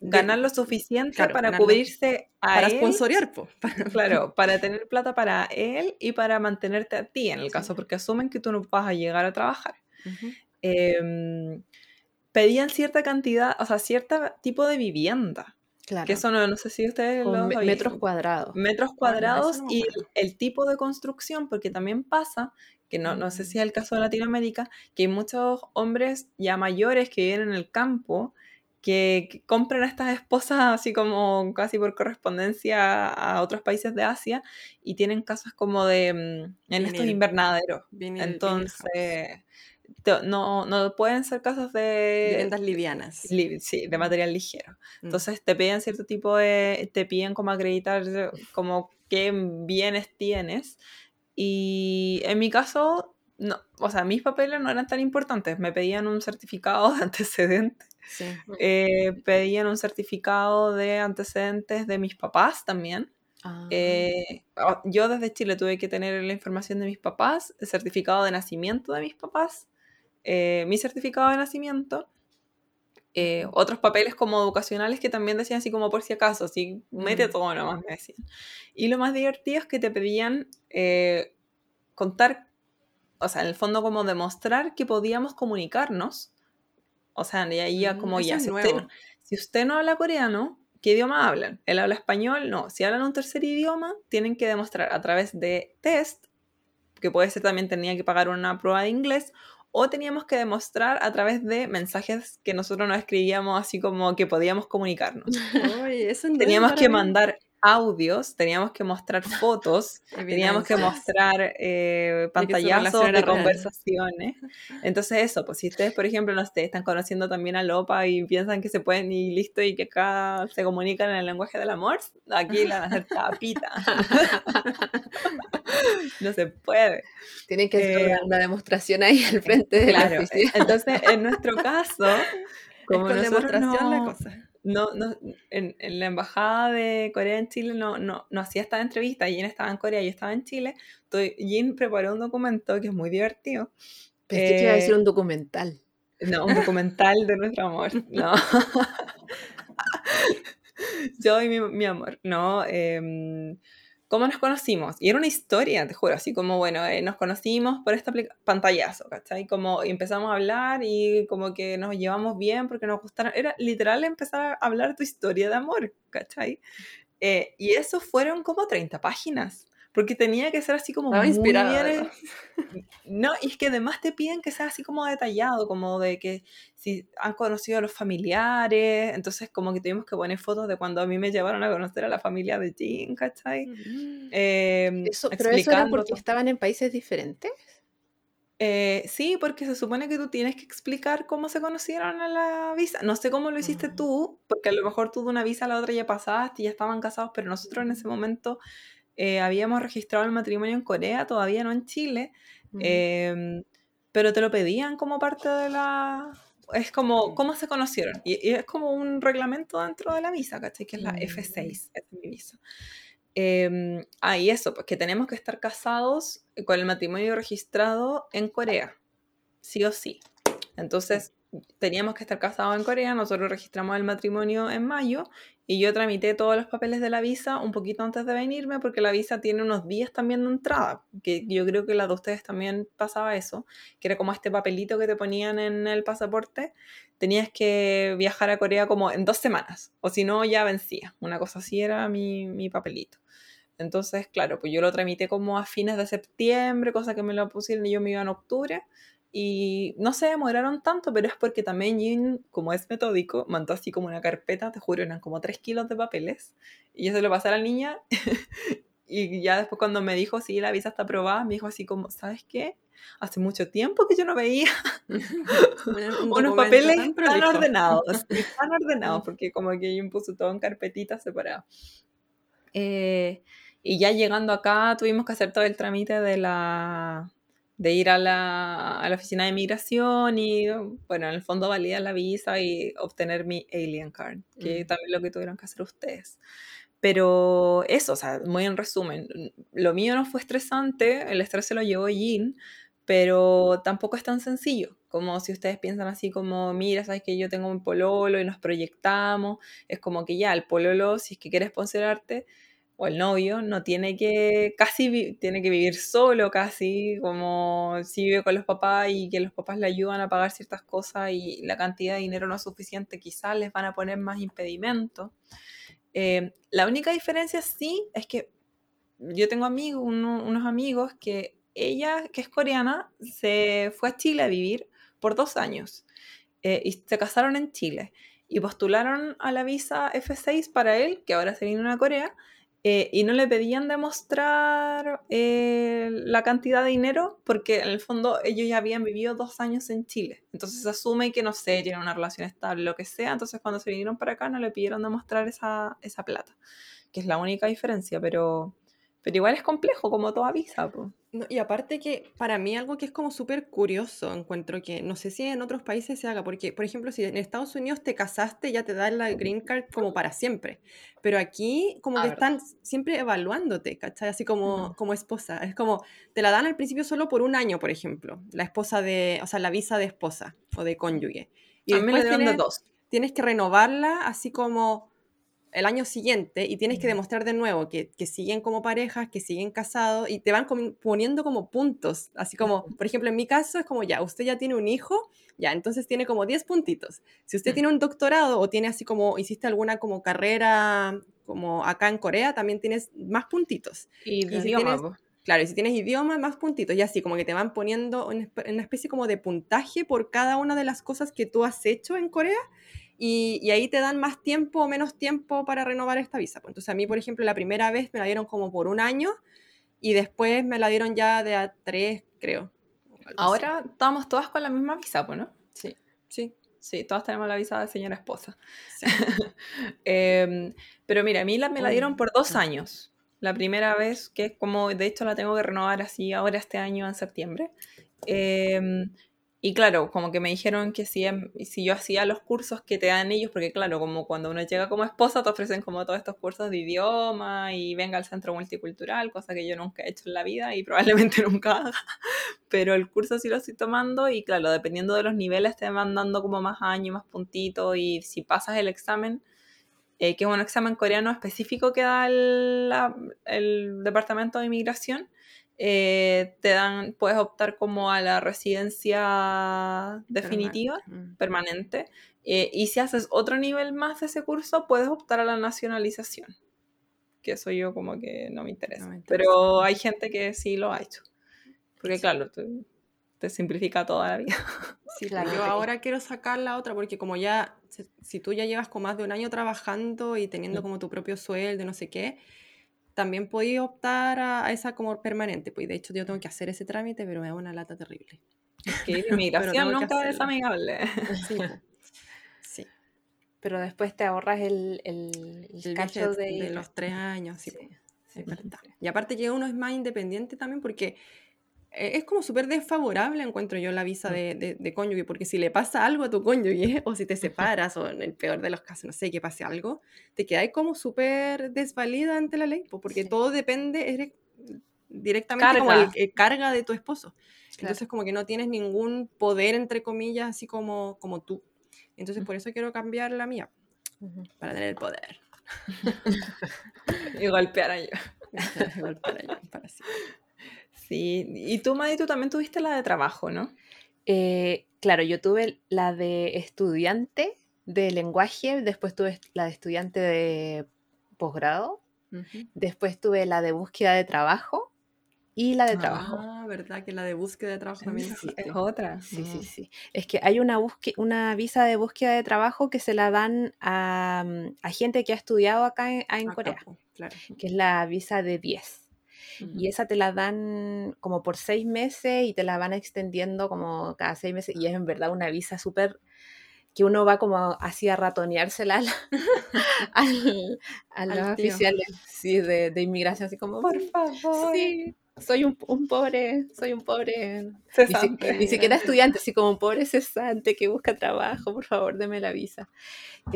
ganar lo suficiente claro, para cubrirse a para él, sponsorear po. *laughs* claro para tener plata para él y para mantenerte a ti en el caso porque asumen que tú no vas a llegar a trabajar uh -huh. eh, pedían cierta cantidad o sea cierto tipo de vivienda Claro. Que eso no, no, sé si ustedes lo metros cuadrados. Metros cuadrados no, y el, el, tipo de construcción, porque también pasa, que no, no sé si es el caso de Latinoamérica, que hay muchos hombres ya mayores que viven en el campo que, que, compran a estas esposas así como casi por correspondencia a otros países de Asia y tienen casas como de mm, en estos invernaderos. Viene, Entonces, no, no pueden ser casas de viviendas livianas. Li, sí, de material ligero. Mm. Entonces te piden cierto tipo de, te piden como acreditar como qué bienes tienes. Y en mi caso, no, o sea, mis papeles no eran tan importantes. Me pedían un certificado *laughs* de antecedentes Sí. *laughs* Eh, pedían un certificado de antecedentes de mis papás también. Ah. Eh, yo desde Chile tuve que tener la información de mis papás, el certificado de nacimiento de mis papás, eh, mi certificado de nacimiento, eh, otros papeles como educacionales que también decían así como por si acaso, así mete mm. todo nomás me decían. Y lo más divertido es que te pedían eh, contar, o sea, en el fondo como demostrar que podíamos comunicarnos o sea, y ahí ya mm, como ya, si usted, no, si usted, no, habla coreano, ¿qué idioma hablan? ¿Él habla español? No. Si hablan un tercer idioma, tienen que demostrar a través de test, que puede ser también tenía que pagar una prueba de inglés, o teníamos que demostrar a través de mensajes que nosotros nos escribíamos así como que podíamos comunicarnos. Oye, eso teníamos que mandar audios, teníamos que mostrar *laughs* fotos, teníamos que mostrar eh, pantallazos de conversaciones. *laughs* Entonces eso, pues si ustedes, por ejemplo, no sé, están conociendo también a Lopa y piensan que se pueden y listo y que acá se comunican en el lenguaje del amor, aquí la van a hacer *laughs* tapita. no se puede. Tienen que hacer eh, una demostración ahí al frente de la oficina. Entonces, en nuestro caso, como es demostración la cosa no, no, en, la embajada de Corea en Chile no, no, no hacía esta entrevista, Jin estaba en Corea, yo estaba en Chile, entonces Jin preparó un documento que es muy divertido. Pensé que iba a decir un documental. No, un documental de nuestro amor, no. *laughs* yo y mi, mi amor, no. Eh, cómo nos conocimos. Y era una historia, te juro, así como, bueno, eh, nos conocimos por esta pantallazo, ¿cachai? Como empezamos a hablar y como que nos llevamos bien porque nos gustaron. Era literal empezar a hablar tu historia de amor, ¿cachai? Eh, y eso fueron como 30 páginas porque tenía que ser así como muy bien. *laughs* No, y es que además te piden que sea así como detallado, como de que si han conocido a los familiares, entonces como que tuvimos que poner fotos de cuando a mí me llevaron a conocer a la familia de Jean, ¿cachai? Em, eso, ¿Pero eso era porque estaban en países diferentes? Eh, sí, porque se supone que tú tienes que explicar cómo se conocieron a la visa. No sé cómo lo hiciste mm. tú, porque a lo mejor tú de una visa a la otra ya pasaste y ya estaban casados, pero nosotros en ese momento eh, habíamos registrado el matrimonio en Corea, todavía no en Chile, em, pero te lo pedían como parte de la... Es como, ¿cómo se conocieron? Y, es como un reglamento dentro de la visa, ¿cachai? Que es la F6, mm. es mi visa. Eh, ah, y eso, pues que tenemos que estar casados con el matrimonio registrado en Corea, sí o sí. Entonces, teníamos que estar casados en Corea, nosotros registramos el matrimonio en mayo y yo tramité todos los papeles de la visa un poquito antes de venirme porque la visa tiene unos días también de entrada, que yo creo que la de ustedes también pasaba eso, que era como este papelito que te ponían en el pasaporte, tenías que viajar a Corea como en dos semanas, o si no ya vencía, una cosa así era mi, mi papelito. Entonces, claro, pues yo lo tramité como a fines de septiembre, cosa que me lo pusieron y yo me iba en octubre. Y no se demoraron tanto, pero es porque también Jin, como es metódico, mandó así como una carpeta, te juro, eran como tres kilos de papeles. Y yo se lo pasé a la niña. *laughs* y ya después cuando me dijo, sí, la visa está aprobada, me dijo así como, ¿sabes qué? Hace mucho tiempo que yo no veía *laughs* *laughs* unos papeles tan, ordenados, tan ordenados, porque como que Jin puso todo en carpetitas separadas. Eh, y ya llegando acá tuvimos que hacer todo el trámite de la, de ir a la, a la, oficina de migración y, bueno, en el fondo validar la visa y obtener mi alien card, que mm. también lo que tuvieron que hacer ustedes. Pero eso, o sea, muy en resumen, lo mío no fue estresante, el estrés se lo llevó Jean, pero tampoco es tan sencillo, como si ustedes piensan así como, mira, sabes que yo tengo un pololo y nos proyectamos, es como que ya, el pololo, si es que quieres sponsorarte, o el novio no tiene que, casi tiene que vivir solo, casi, como si vive con los papás y que los papás le ayudan a pagar ciertas cosas y la cantidad de dinero no es suficiente, quizás les van a poner más impedimentos. Eh, la única diferencia sí es que yo tengo amigos, unos amigos que ella, que es coreana, se fue a Chile a vivir por dos años eh, y se casaron en Chile y postularon a la visa F6 para él, que ahora se vino a Corea, eh, y no le pedían demostrar eh, la cantidad de dinero porque en el fondo ellos ya habían vivido dos años en Chile. Entonces se asume que, no sé, tienen una relación estable, lo que sea. Entonces cuando se vinieron para acá no le pidieron demostrar esa, esa plata, que es la única diferencia, pero pero igual es complejo, como toda visa. y aparte que para mí algo que es como súper curioso, encuentro que no sé si en otros países se haga, porque por ejemplo si en Estados Unidos te casaste ya te dan la green card como para siempre, pero aquí como que están siempre evaluándote, ¿cachai? Así como, como esposa, es como te la dan al principio solo por un año, por ejemplo, la esposa de, o sea, la visa de esposa o de cónyuge. Y a mí me dan de dos. Tienes que renovarla así como el año siguiente y tienes que demostrar de nuevo que, siguen como parejas, que siguen casados y te van poniendo como puntos. Así como, por ejemplo, en mi caso es como ya, usted ya tiene un hijo, ya, entonces tiene como 10 puntitos. Si usted tiene un doctorado o tiene así como, hiciste alguna como carrera como acá en Corea, también tienes más puntitos. Y, idioma, Claro, y si tienes idioma, más puntitos. Y así como que te van poniendo una especie como de puntaje por cada una de las cosas que tú has hecho en Corea y, ahí te dan más tiempo o menos tiempo para renovar esta visa. Pues. Entonces a mí, por ejemplo, la primera vez me la dieron como por un año y después me la dieron ya de a tres, creo. Ahora estamos todas con la misma visa, pues, ¿no? Sí, sí. Sí, todas tenemos la visa de señora esposa. *laughs* Em, pero mira, a mí la, me la dieron por dos años. La primera vez, que es como, de hecho la tengo que renovar así ahora este año en septiembre. Eh, y claro, como que me dijeron que si, em, si yo hacía los cursos que te dan ellos, porque claro, como cuando uno llega como esposa, te ofrecen como todos estos cursos de idioma y venga al centro multicultural, cosa que yo nunca he hecho en la vida y *laughs* probablemente nunca haga. Pero el curso sí lo estoy tomando y claro, dependiendo de los niveles te van dando como más años, más puntitos y si pasas el examen, eh, que es un examen coreano específico que da el, el Departamento de Inmigración, eh, te dan, puedes optar como a la residencia definitiva, permanente, mm. eh, y si haces otro nivel más de ese curso, puedes optar a la nacionalización. Que eso yo como que no me interesa. Pero hay gente que sí lo ha hecho. Porque claro, te, simplifica toda la vida. Sí, *laughs* claro. Yo ahora quiero sacar la otra porque como ya, si tú ya llevas con más de un año trabajando y teniendo como tu propio sueldo, no sé qué, también podéis optar a, esa como permanente. Pues de hecho yo tengo que hacer ese trámite, pero me da una lata terrible. Que *laughs* inmigración nunca es amigable. Sí. Pero después te ahorras el, el, el cacho de, los tres años. Sí, sí, verdad. Y aparte que uno es más independiente también porque es como súper desfavorable, encuentro yo, la visa mm. de, de, cónyuge, porque si le pasa algo a tu cónyuge, *laughs* o si te separas, o en el peor de los casos, no sé, que pase algo, te quedas como súper desvalida ante la ley, porque todo depende, eres directamente como el, carga de tu esposo. Entonces como que no tienes ningún poder, entre comillas, así como, como tú. Entonces por eso quiero cambiar la mía, para tener el poder. *laughs* *laughs* y golpear a yo. golpear a yo, para sí. Sí, y tú, Madi, tú también tuviste la de trabajo, ¿no? Eh, claro, yo tuve la de estudiante de lenguaje, después tuve la de estudiante de posgrado, después tuve la de búsqueda de trabajo y la de trabajo. Ah, ¿verdad? Que la de búsqueda de trabajo también es otra. Sí, sí, sí. Es que hay una, una visa de búsqueda de trabajo que se la dan a, mm, gente que ha estudiado acá en, Corea, claro. que es la visa de 10 y esa te la dan como por seis meses y te la van extendiendo como cada seis meses y es en verdad una visa súper que uno va como así a ratoneársela *laughs* a los oficiales de, de, inmigración, así como, por favor. Sí, soy un, pobre, soy un pobre cesante. Ni, siquiera estudiante, así como un pobre cesante que busca trabajo, por favor, deme la visa.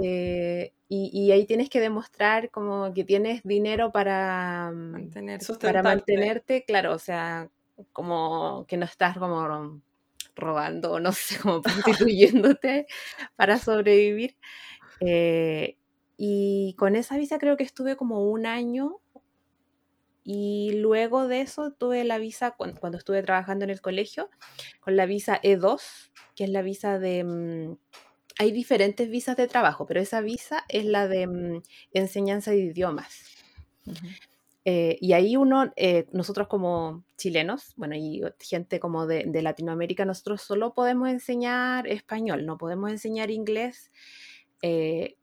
Eh, y, ahí tienes que demostrar como que tienes dinero para, mm, Mantener, para mantenerte, claro, o sea, como que no estás como robando, no sé, como *laughs* prostituyéndote para sobrevivir. Eh, y con esa visa creo que estuve como un año y luego de eso tuve la visa, cuando, estuve trabajando en el colegio, con la visa E2, que es la visa de... Mm, hay diferentes visas de trabajo, pero esa visa es la de mm, enseñanza de idiomas. Eh, y ahí uno, eh, nosotros como chilenos, bueno, y gente como de, de, Latinoamérica, nosotros solo podemos enseñar español, no podemos enseñar inglés. Eh,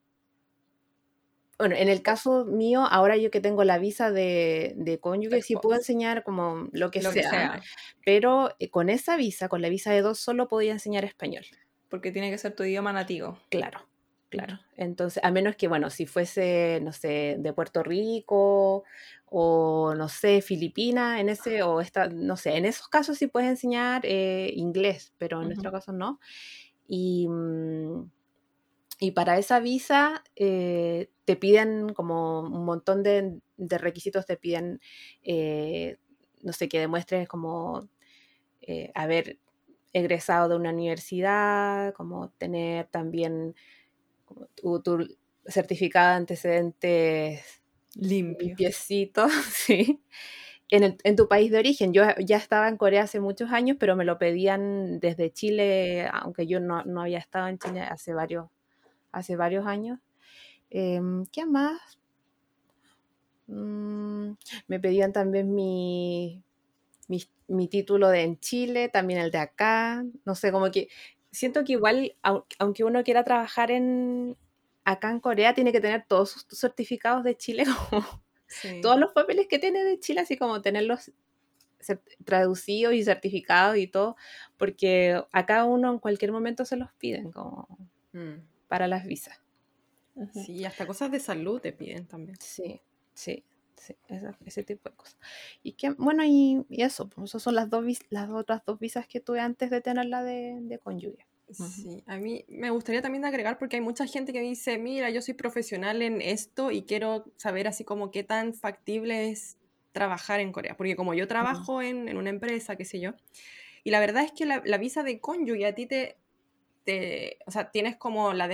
bueno, en el caso mío, ahora yo que tengo la visa de, de cónyuge, sí puedo enseñar como lo que, sea, pero eh, con esa visa, con la visa de dos, solo podía enseñar español. Porque tiene que ser tu idioma nativo. Claro, claro. Entonces, a menos que, bueno, si fuese, no sé, de Puerto Rico o, no sé, Filipina, en ese, o esta, no sé, en esos casos sí puedes enseñar eh, inglés, pero en nuestro caso no. Y... Mm, y para esa visa eh, te piden como un montón de, requisitos, te piden, eh, no sé, que demuestres como eh, haber egresado de una universidad, como tener también tu, certificado de antecedentes limpiecito, *laughs* sí. En, en, tu país de origen. Yo ya estaba en Corea hace muchos años, pero me lo pedían desde Chile, aunque yo no, no había estado en Chile hace varios hace varios años. Em, ¿Qué más? Mm, me pedían también mi, mi, título de en Chile, también el de acá. No sé, como que siento que igual, aunque uno quiera trabajar en acá en Corea, tiene que tener todos sus certificados de Chile, *laughs* como todos los papeles que tiene de Chile, así como tenerlos traducidos y certificados y todo, porque acá uno en cualquier momento se los piden como mm. Para las visas. Sí, hasta cosas de salud te piden también. Sí, sí, sí, ese tipo de cosas. Y que, bueno, y, eso, pues esas son las dos las otras dos visas que tuve antes de tener la de, de cónyuge. Sí, a mí me gustaría también agregar porque hay mucha gente que dice, mira, yo soy profesional en esto y quiero saber así como qué tan factible es trabajar en Corea. Porque como yo trabajo en, en, una empresa, qué sé yo, y la verdad es que la, la visa de cónyuge a ti te, te, o sea, tienes como la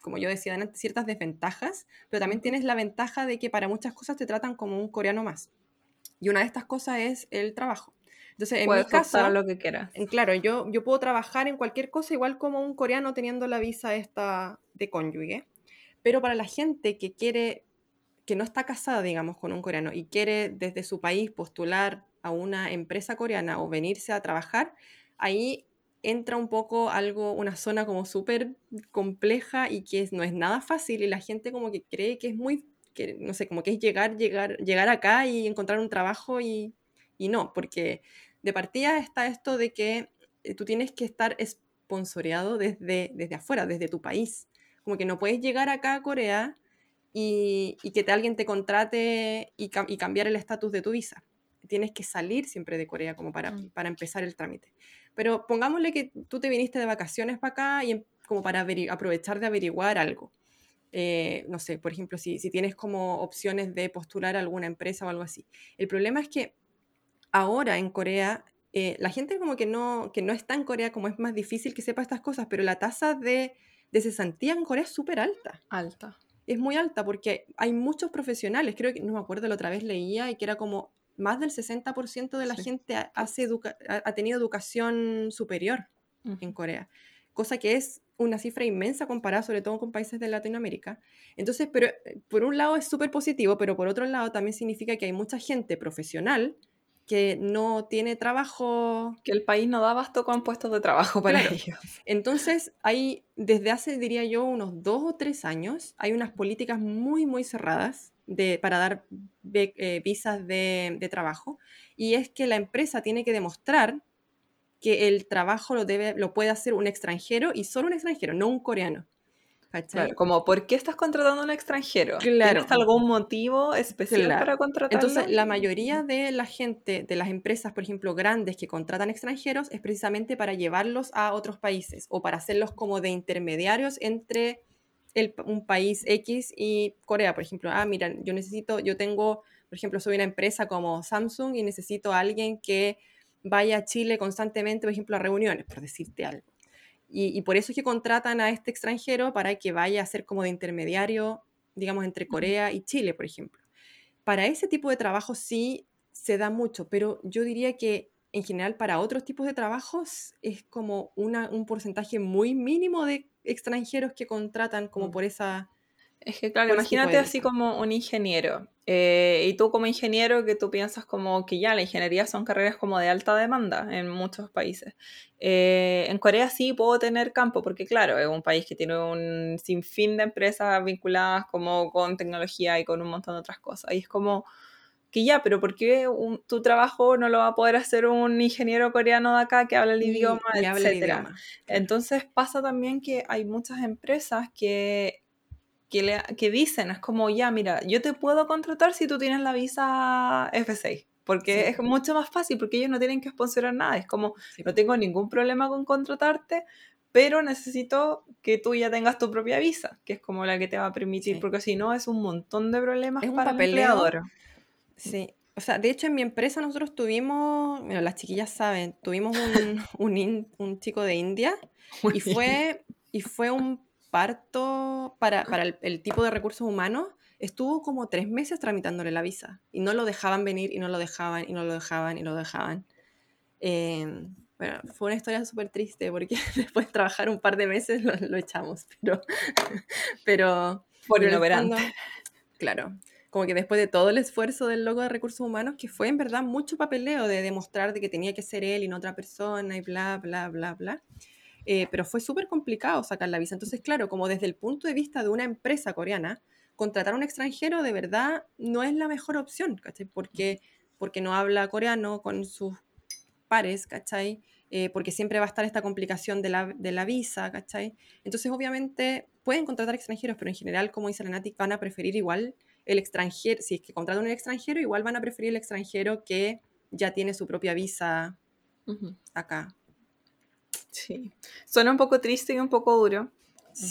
como yo decía antes, ciertas desventajas, pero también tienes la ventaja de que para muchas cosas te tratan como un coreano más. Y una de estas cosas es el trabajo. Entonces, en mi caso, lo que quieras. Claro, yo, yo puedo trabajar en cualquier cosa igual como un coreano teniendo la visa esta de cónyuge, pero para la gente que quiere, que no está casada, digamos, con un coreano y quiere desde su país postular a una empresa coreana o venirse a trabajar, ahí entra un poco algo, una zona como súper compleja y que no es nada fácil y la gente como que cree que es muy, que, no sé, como que es llegar, llegar, llegar acá y encontrar un trabajo y, y no, porque de partida está esto de que eh, tú tienes que estar esponsoreado desde, desde afuera, desde tu país. Como que no puedes llegar acá a Corea y, y que te, alguien te contrate y, y cambiar el estatus de tu visa. Tienes que salir siempre de Corea como para, mm. para empezar el trámite. Pero pongámosle que tú te viniste de vacaciones para acá y em, como para aprovechar de averiguar algo. Eh, no sé, por ejemplo, si, si tienes como opciones de postular a alguna empresa o algo así. El problema es que ahora en Corea, eh, la gente como que no, que no está en Corea, como es más difícil que sepa estas cosas, pero la tasa de, de cesantía en Corea es súper alta. Alta. Es muy alta porque hay muchos profesionales, creo que, no me acuerdo, la otra vez leía y que era como más del 60% de la gente hace ha, tenido educación superior en Corea, cosa que es una cifra inmensa comparada sobre todo con países de Latinoamérica. Entonces, pero eh, por un lado es súper positivo, pero por otro lado también significa que hay mucha gente profesional que no tiene trabajo. Que el país no da abasto con puestos de trabajo para ellos. *laughs* Entonces, hay, desde hace, diría yo, unos dos o tres años, hay unas políticas muy, muy cerradas de, para dar eh, visas de, de, trabajo. Y es que la empresa tiene que demostrar que el trabajo lo, debe, lo puede hacer un extranjero y solo un extranjero, no un coreano. Claro, como, ¿por qué estás contratando a un extranjero? Claro. ¿Tienes algún motivo especial para contratarlo? Entonces, la mayoría de la gente, de las empresas, por ejemplo, grandes que contratan extranjeros, es precisamente para llevarlos a otros países o para hacerlos como de intermediarios entre el, un país X y Corea, por ejemplo. Ah, mira, yo necesito, yo tengo, por ejemplo, soy una empresa como Samsung y necesito a alguien que vaya a Chile constantemente, por ejemplo, a reuniones, por decirte algo. Y, por eso es que contratan a este extranjero para que vaya a ser como de intermediario, digamos, entre Corea y Chile, por ejemplo. Para ese tipo de trabajo sí se da mucho, pero yo diría que en general para otros tipos de trabajos es como una, un porcentaje muy mínimo de extranjeros que contratan como mm. por esa es que, claro, imagínate así como un ingeniero. Eh, y tú como ingeniero que tú piensas como que ya la ingeniería son carreras como de alta demanda en muchos países. Eh, en Corea sí puedo tener campo porque claro, es un país que tiene un sinfín de empresas vinculadas como con tecnología y con un montón de otras cosas. Y es como que ya, pero ¿por qué tu trabajo no lo va a poder hacer un ingeniero coreano de acá que habla el idioma, etcétera? Entonces pasa también que hay muchas empresas que que, le, que dicen, es como, ya, mira, yo te puedo contratar si tú tienes la visa F6, porque es mucho más fácil, porque ellos no tienen que sponsorar nada, es como, no tengo ningún problema con contratarte, pero necesito que tú ya tengas tu propia visa, que es como la que te va a permitir, porque si no es un montón de problemas para el empleador. Sí, o sea, de hecho en mi empresa nosotros tuvimos, bueno, las chiquillas saben, tuvimos un, *laughs* un, un chico de India y fue, y fue un parto para, para el, tipo de recursos humanos, estuvo como tres meses tramitándole la visa y no lo dejaban venir y no lo dejaban y no lo dejaban y no lo dejaban. Em, bueno, fue una historia súper triste porque *laughs* después de trabajar un par de meses lo, echamos, pero... *laughs* pero Por inoperante. Claro, como que después de todo el esfuerzo del logo de recursos humanos, que fue en verdad mucho papeleo de demostrar de que tenía que ser él y no otra persona y bla, bla, bla, bla, eh, pero fue súper complicado sacar la visa. Entonces, claro, como desde el punto de vista de una empresa coreana, contratar a un extranjero de verdad no es la mejor opción, ¿cachai? Porque, porque no habla coreano con sus pares, ¿cachai? Eh, porque siempre va a estar esta complicación de la, de la, visa, ¿cachai? Entonces, obviamente, pueden contratar extranjeros, pero en general, como dice la van a preferir igual el extranjero, si es que contratan un extranjero, igual van a preferir el extranjero que ya tiene su propia visa acá. Sí, suena un poco triste y un poco duro,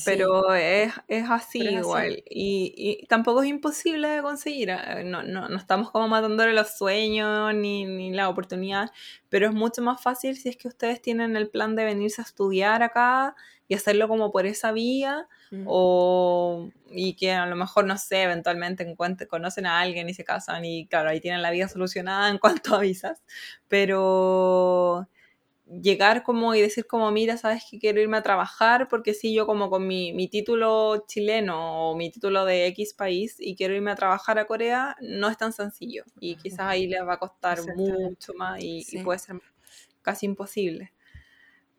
pero es, así igual. Y, tampoco es imposible de conseguir. Eh, no, no, no estamos como matándole los sueños ni, ni, la oportunidad, pero es mucho más fácil si es que ustedes tienen el plan de venirse a estudiar acá y hacerlo como por esa vía. O, y que a lo mejor, no sé, eventualmente encuentren, conocen a alguien y se casan y claro, ahí tienen la vida solucionada en cuanto *laughs* a visas. Pero llegar como y decir como, mira, sabes que quiero irme a trabajar porque si yo como con mi, mi, título chileno o mi título de X país y quiero irme a trabajar a Corea, no es tan sencillo y quizás ahí les va a costar mucho más y, puede ser casi imposible.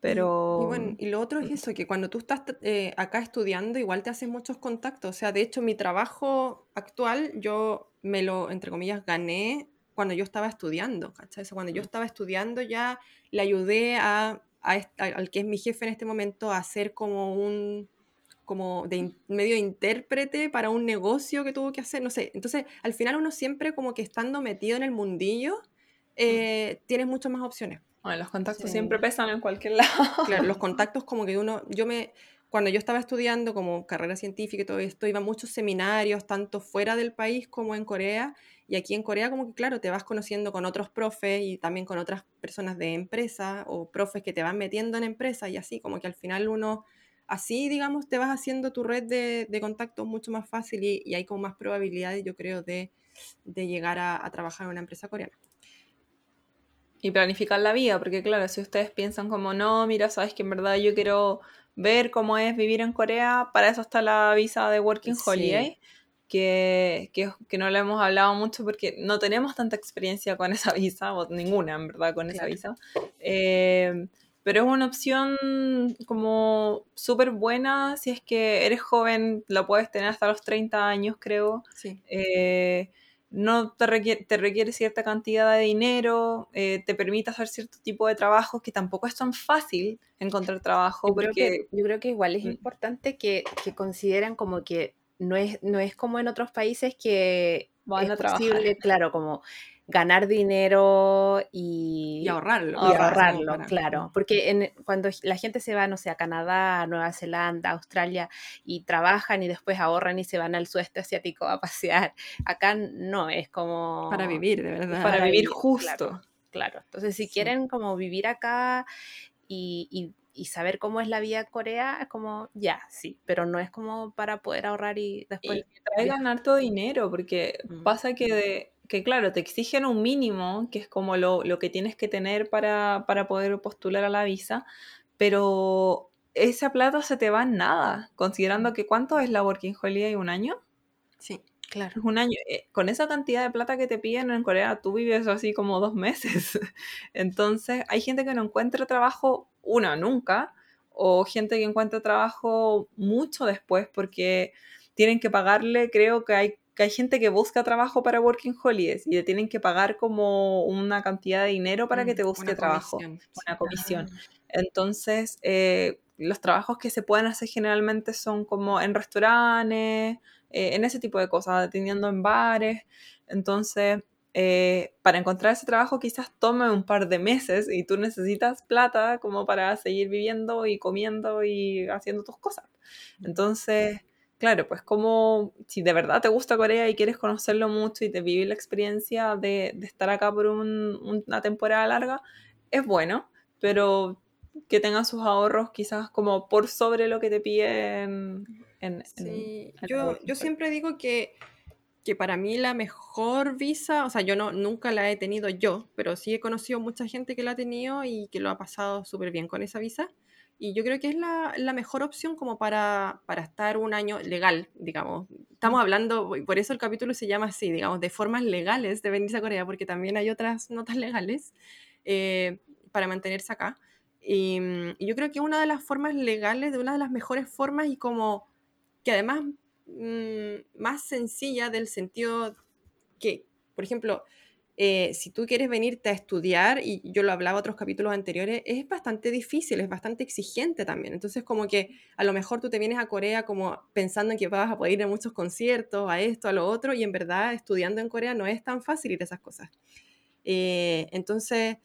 Pero... Y, bueno, y lo otro es eso, que cuando tú estás eh, acá estudiando, igual te haces muchos contactos. O sea, de hecho, mi trabajo actual, yo me lo, entre comillas, gané cuando yo estaba estudiando, ¿cachai? cuando yo estaba estudiando ya le ayudé a, al que es mi jefe en este momento a hacer como un como de medio intérprete para un negocio que tuvo que hacer, no sé. Entonces, al final uno siempre como que estando metido en el mundillo, eh, tienes muchas más opciones. Bueno, los contactos siempre pesan en cualquier *laughs* lado. Claro, los contactos como que uno, yo me, cuando yo estaba estudiando como carrera científica y todo esto, iba a muchos seminarios, tanto fuera del país como en Corea, y aquí en Corea como que claro, te vas conociendo con otros profes y también con otras personas de empresa o profes que te van metiendo en empresa y así, como que al final uno, así digamos, te vas haciendo tu red de, de contactos mucho más fácil y, hay como más probabilidades, yo creo, de, de llegar a, a trabajar en una empresa coreana. Y planificar la vida, porque claro, si ustedes piensan como, no, mira, sabes que en verdad yo quiero ver cómo es vivir en Corea, para eso está la visa de Working Holiday que, que, no le hemos hablado mucho porque no tenemos tanta experiencia con esa visa, o ninguna en verdad con esa visa. Eh, pero es una opción como súper buena si es que eres joven, lo puedes tener hasta los 30 años creo. Eh, no te requiere, te requiere, cierta cantidad de dinero, eh, te permite hacer cierto tipo de trabajos que tampoco es tan fácil encontrar trabajo. Yo, porque... creo, que, yo creo que igual es mm. importante que, que consideren como que no es, no es como en otros países que Van es a posible, claro, como ganar dinero y, y ahorrarlo. Y ahorrarlo, claro. Porque cuando la gente se va, no sé, a Canadá, a Nueva Zelanda, Australia y trabajan y después ahorran y se van al sudeste asiático a pasear, acá no, es como... Para vivir, de verdad. Para, vivir justo. Claro, Entonces, si quieren como vivir acá y y saber cómo es la vida en Corea es como, ya, sí, pero no es como para poder ahorrar y después... Y traigan harto dinero, porque pasa que, que, claro, te exigen un mínimo, que es como lo, lo que tienes que tener para, para, poder postular a la visa, pero esa plata se te va en nada, considerando que cuánto es la Working Holiday, un año. Sí. Claro. Un año. Eh, con esa cantidad de plata que te piden en Corea, tú vives así como dos meses. *laughs* Entonces, hay gente que no encuentra trabajo, una, nunca, o gente que encuentra trabajo mucho después porque tienen que pagarle, creo que hay, que hay gente que busca trabajo para Working Holidays y le tienen que pagar como una cantidad de dinero para que mm, te busque trabajo, una comisión. Entonces, eh, los trabajos que se pueden hacer generalmente son como en restaurantes, eh, en ese tipo de cosas, atendiendo en bares. Entonces, eh, para encontrar ese trabajo quizás tome un par de meses y tú necesitas plata como para seguir viviendo y comiendo y haciendo tus cosas. Entonces, claro, pues como si de verdad te gusta Corea y quieres conocerlo mucho y te vivir la experiencia de, de estar acá por una temporada larga, es bueno, pero que tengan sus ahorros quizás como por sobre lo que te piden sí, yo, yo siempre digo que, que para mí la mejor visa, o sea, yo no, nunca la he tenido yo, pero sí he conocido mucha gente que la ha tenido y que lo ha pasado súper bien con esa visa. Y yo creo que es la, la mejor opción como para, para, estar un año legal, digamos. Estamos hablando, por eso el capítulo se llama así, digamos, de formas legales de venirse a Corea, porque también hay otras notas legales eh, para mantenerse acá. Y, mm, y yo creo que una de las formas legales, de una de las mejores formas y como que además mm, más sencilla del sentido que, por ejemplo, eh, si tú quieres venirte a estudiar, y yo lo hablaba otros capítulos anteriores, es bastante difícil, es bastante exigente también. Entonces, como que a lo mejor tú te vienes a Corea como pensando en que vas a poder ir a muchos conciertos, a esto, a lo otro, y en verdad estudiando en Corea no es tan fácil ir a esas cosas. Eh, entonces,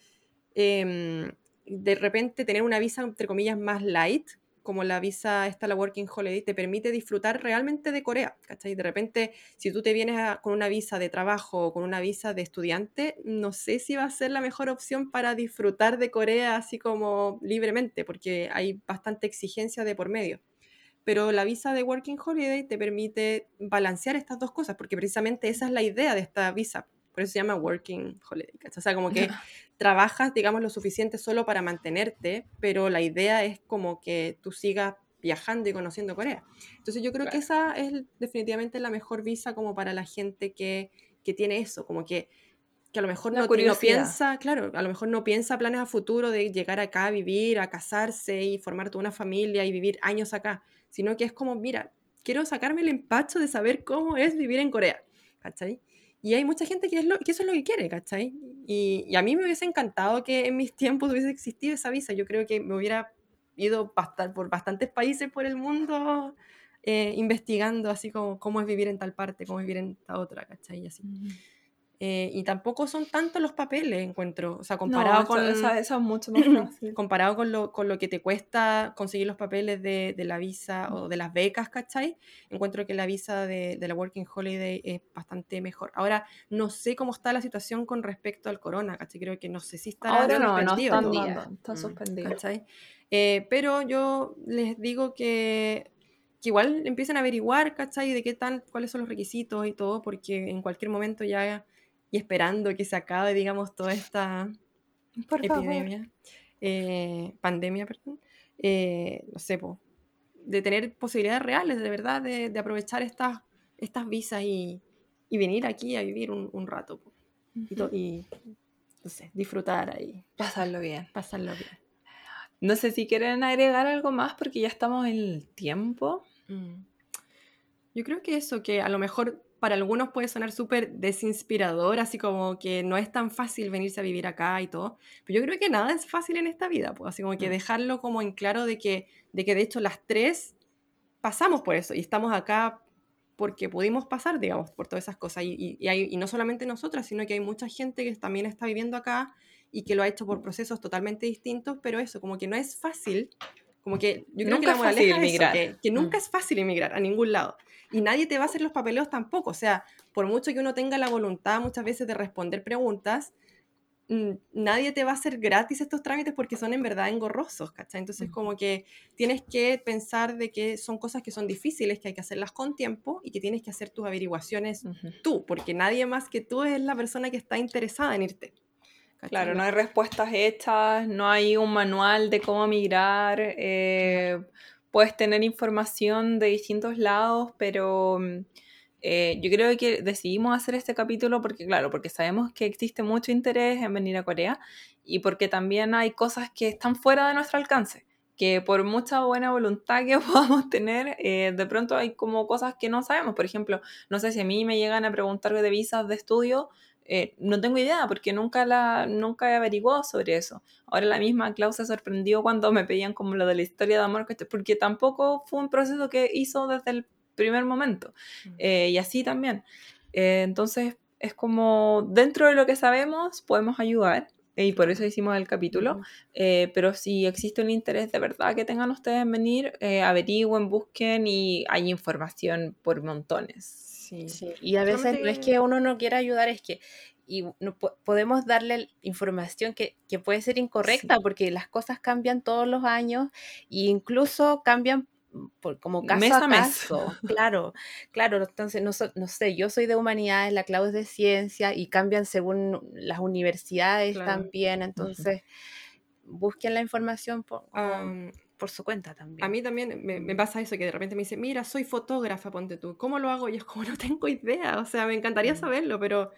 em, de repente tener una visa, entre comillas, más light, como la visa esta, la Working Holiday, te permite disfrutar realmente de Corea, ¿cachai? De repente, si tú te vienes con una visa de trabajo o con una visa de estudiante, no sé si va a ser la mejor opción para disfrutar de Corea así como libremente, porque hay bastante exigencia de por medio. Pero la visa de Working Holiday te permite balancear estas dos cosas, porque precisamente esa es la idea de esta visa, por eso se llama working holiday, O sea, como que *laughs* trabajas, digamos, lo suficiente solo para mantenerte, pero la idea es como que tú sigas viajando y conociendo Corea. Entonces yo creo que esa es definitivamente la mejor visa como para la gente que, que tiene eso, como que, que a lo mejor no, no, piensa, claro, a lo mejor no piensa planes a futuro de llegar acá a vivir, a casarse y formar toda una familia y vivir años acá, sino que es como, mira, quiero sacarme el empacho de saber cómo es vivir en Corea, ¿cachai? Y hay mucha gente que, es lo, que eso es lo que quiere, ¿cachai? Y, y, a mí me hubiese encantado que en mis tiempos hubiese existido esa visa. Yo creo que me hubiera ido por bastantes países por el mundo eh, investigando así como cómo es vivir en tal parte, cómo es vivir en tal otra, ¿cachai? Y así. Eh, y tampoco son tantos los papeles, encuentro. O sea, comparado con. Eso, mucho más *laughs* Comparado con lo, con lo que te cuesta conseguir los papeles de, de la visa o de las becas, ¿cachai? Encuentro que la visa de, de, la Working Holiday es bastante mejor. Ahora, no sé cómo está la situación con respecto al corona, ¿cachai? Creo que no sé si está Ahora no, no está, está mm, suspendido. ¿cachai? Eh, pero yo les digo que que igual empiecen a averiguar, ¿cachai? De qué tal, cuáles son los requisitos y todo, porque en cualquier momento ya y esperando que se acabe, digamos, toda esta epidemia, eh, pandemia, perdón, eh, no sé, de tener posibilidades reales, de verdad, de, de aprovechar estas, estas visas y, y, venir aquí a vivir un, un rato y, no sé, disfrutar ahí. Pasarlo bien. Pasarlo bien. No sé si quieren agregar algo más porque ya estamos en el tiempo. Mm. Yo creo que eso, que a lo mejor para algunos puede sonar súper desinspirador, así como que no es tan fácil venirse a vivir acá y todo, pero yo creo que nada es fácil en esta vida, pues así como que mm. dejarlo como en claro de que, de que de hecho las tres pasamos por eso y estamos acá porque pudimos pasar, digamos, por todas esas cosas. Y, y, hay, y no solamente nosotras, sino que hay mucha gente que también está viviendo acá y que lo ha hecho por procesos totalmente distintos, pero eso, como que no es fácil, como que yo creo nunca que la es fácil emigrar. que, que, nunca mm. es fácil emigrar a ningún lado y nadie te va a hacer los papeleos tampoco. O sea, por mucho que uno tenga la voluntad muchas veces de responder preguntas, mm, nadie te va a hacer gratis estos trámites porque son en verdad engorrosos, ¿cachai? Entonces como que tienes que pensar de que son cosas que son difíciles, que hay que hacerlas con tiempo y que tienes que hacer tus averiguaciones tú, porque nadie más que tú es la persona que está interesada en irte. Claro, no hay respuestas hechas, no hay un manual de cómo migrar. Eh, puedes tener información de distintos lados, pero mm, eh, yo creo que decidimos hacer este capítulo porque, claro, porque sabemos que existe mucho interés en venir a Corea y porque también hay cosas que están fuera de nuestro alcance que por mucha buena voluntad que *laughs* podamos tener, eh, de pronto hay como cosas que no sabemos. Por ejemplo, no sé si a mí me llegan a preguntar de visas de estudio, eh, no tengo idea porque nunca, la, nunca he averiguado sobre eso. Ahora la misma Klaus se sorprendió cuando me pedían como lo de la historia de amor, porque tampoco fue un proceso que hizo desde el primer momento. Mm. Eh, y así también. Eh, entonces es como dentro de lo que sabemos podemos ayudar y por eso hicimos el capítulo. pero si existe un interés de verdad que tengan ustedes en venir, averigüen, busquen y hay información por montones. Sí. Y a veces no es que uno no quiera ayudar, es que y no, podemos darle información que, que puede ser incorrecta porque las cosas cambian todos los años e incluso cambian por, como caso a, caso. Claro, claro. Entonces, no, no, sé, yo soy de humanidades, la clave es de ciencia y cambian según las universidades también. Entonces, busquen la información por, por su cuenta también. A mí también me, pasa eso, que de repente me dice, mira, soy fotógrafa, ponte tú, ¿cómo lo hago? Y es como, *laughs* no tengo idea, o sea, me encantaría mm. saberlo, pero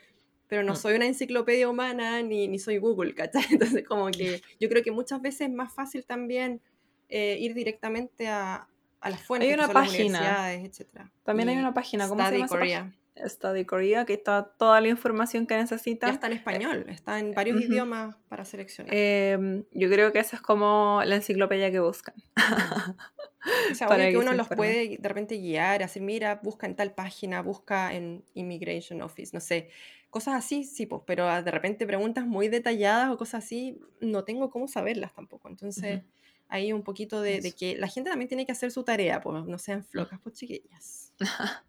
pero no Mm. soy una enciclopedia humana ni, ni soy Google, ¿cachai? *laughs* Entonces como que *laughs* yo creo que muchas veces es más fácil también eh, ir directamente a, a las fuentes, Hay que una son las página. universidades, etc. También hay una página, ¿cómo se Study llama esa Korea. Study Korea, que está toda la información que Ya necesitan. está en español, está en varios ujú. idiomas para seleccionar. Em, yo creo que esa es como la enciclopedia que buscan. O sea, *laughs* para obvio que que uno los puede de repente guiar, hacer, mira, busca en tal página, busca en Immigration Office, no sé, cosas así, sí, pues, pero ah, de repente preguntas muy detalladas o cosas así, no tengo cómo saberlas tampoco. Entonces, Ujú. Hay un poquito de, que la gente también tiene que hacer su tarea, pues, no sean flocas, pues, chiquillas. *laughs*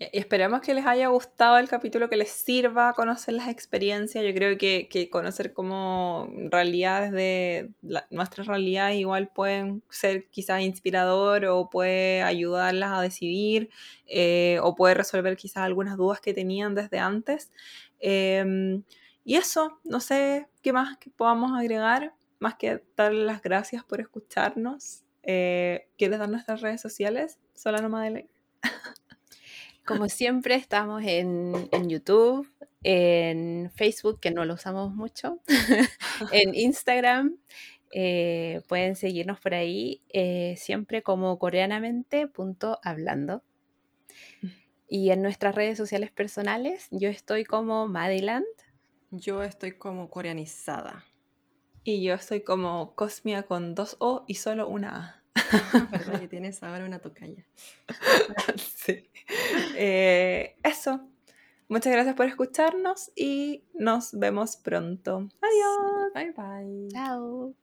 Y esperemos que les haya gustado el capítulo, que les sirva conocer las experiencias. Yo creo que, que conocer como realidades de la- nuestras realidades igual pueden ser quizás inspirador o puede ayudarlas a decidir eh, o puede resolver quizás algunas dudas que tenían desde antes. Em, y eso, no sé qué más que podamos agregar, más que darles las gracias por escucharnos. Eh, ¿Quieres dar nuestras redes sociales? Solano Madeleine. *laughs* Como siempre, estamos en, en YouTube, en Facebook, que no lo usamos mucho, *laughs* en Instagram. eh, pueden seguirnos por ahí, eh, siempre como coreanamente.hablando. Y en nuestras redes sociales personales, yo estoy como Madiland. Yo estoy como coreanizada. Y yo estoy como Cosmia con dos O y solo una A. *laughs* ¿Verdad *laughs* que tienes ahora una tocaya? *laughs* sí. Eh, eso. Muchas gracias por escucharnos y nos vemos pronto. Adiós. Bye bye. Chao.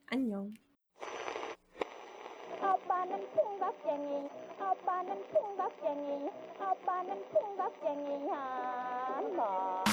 안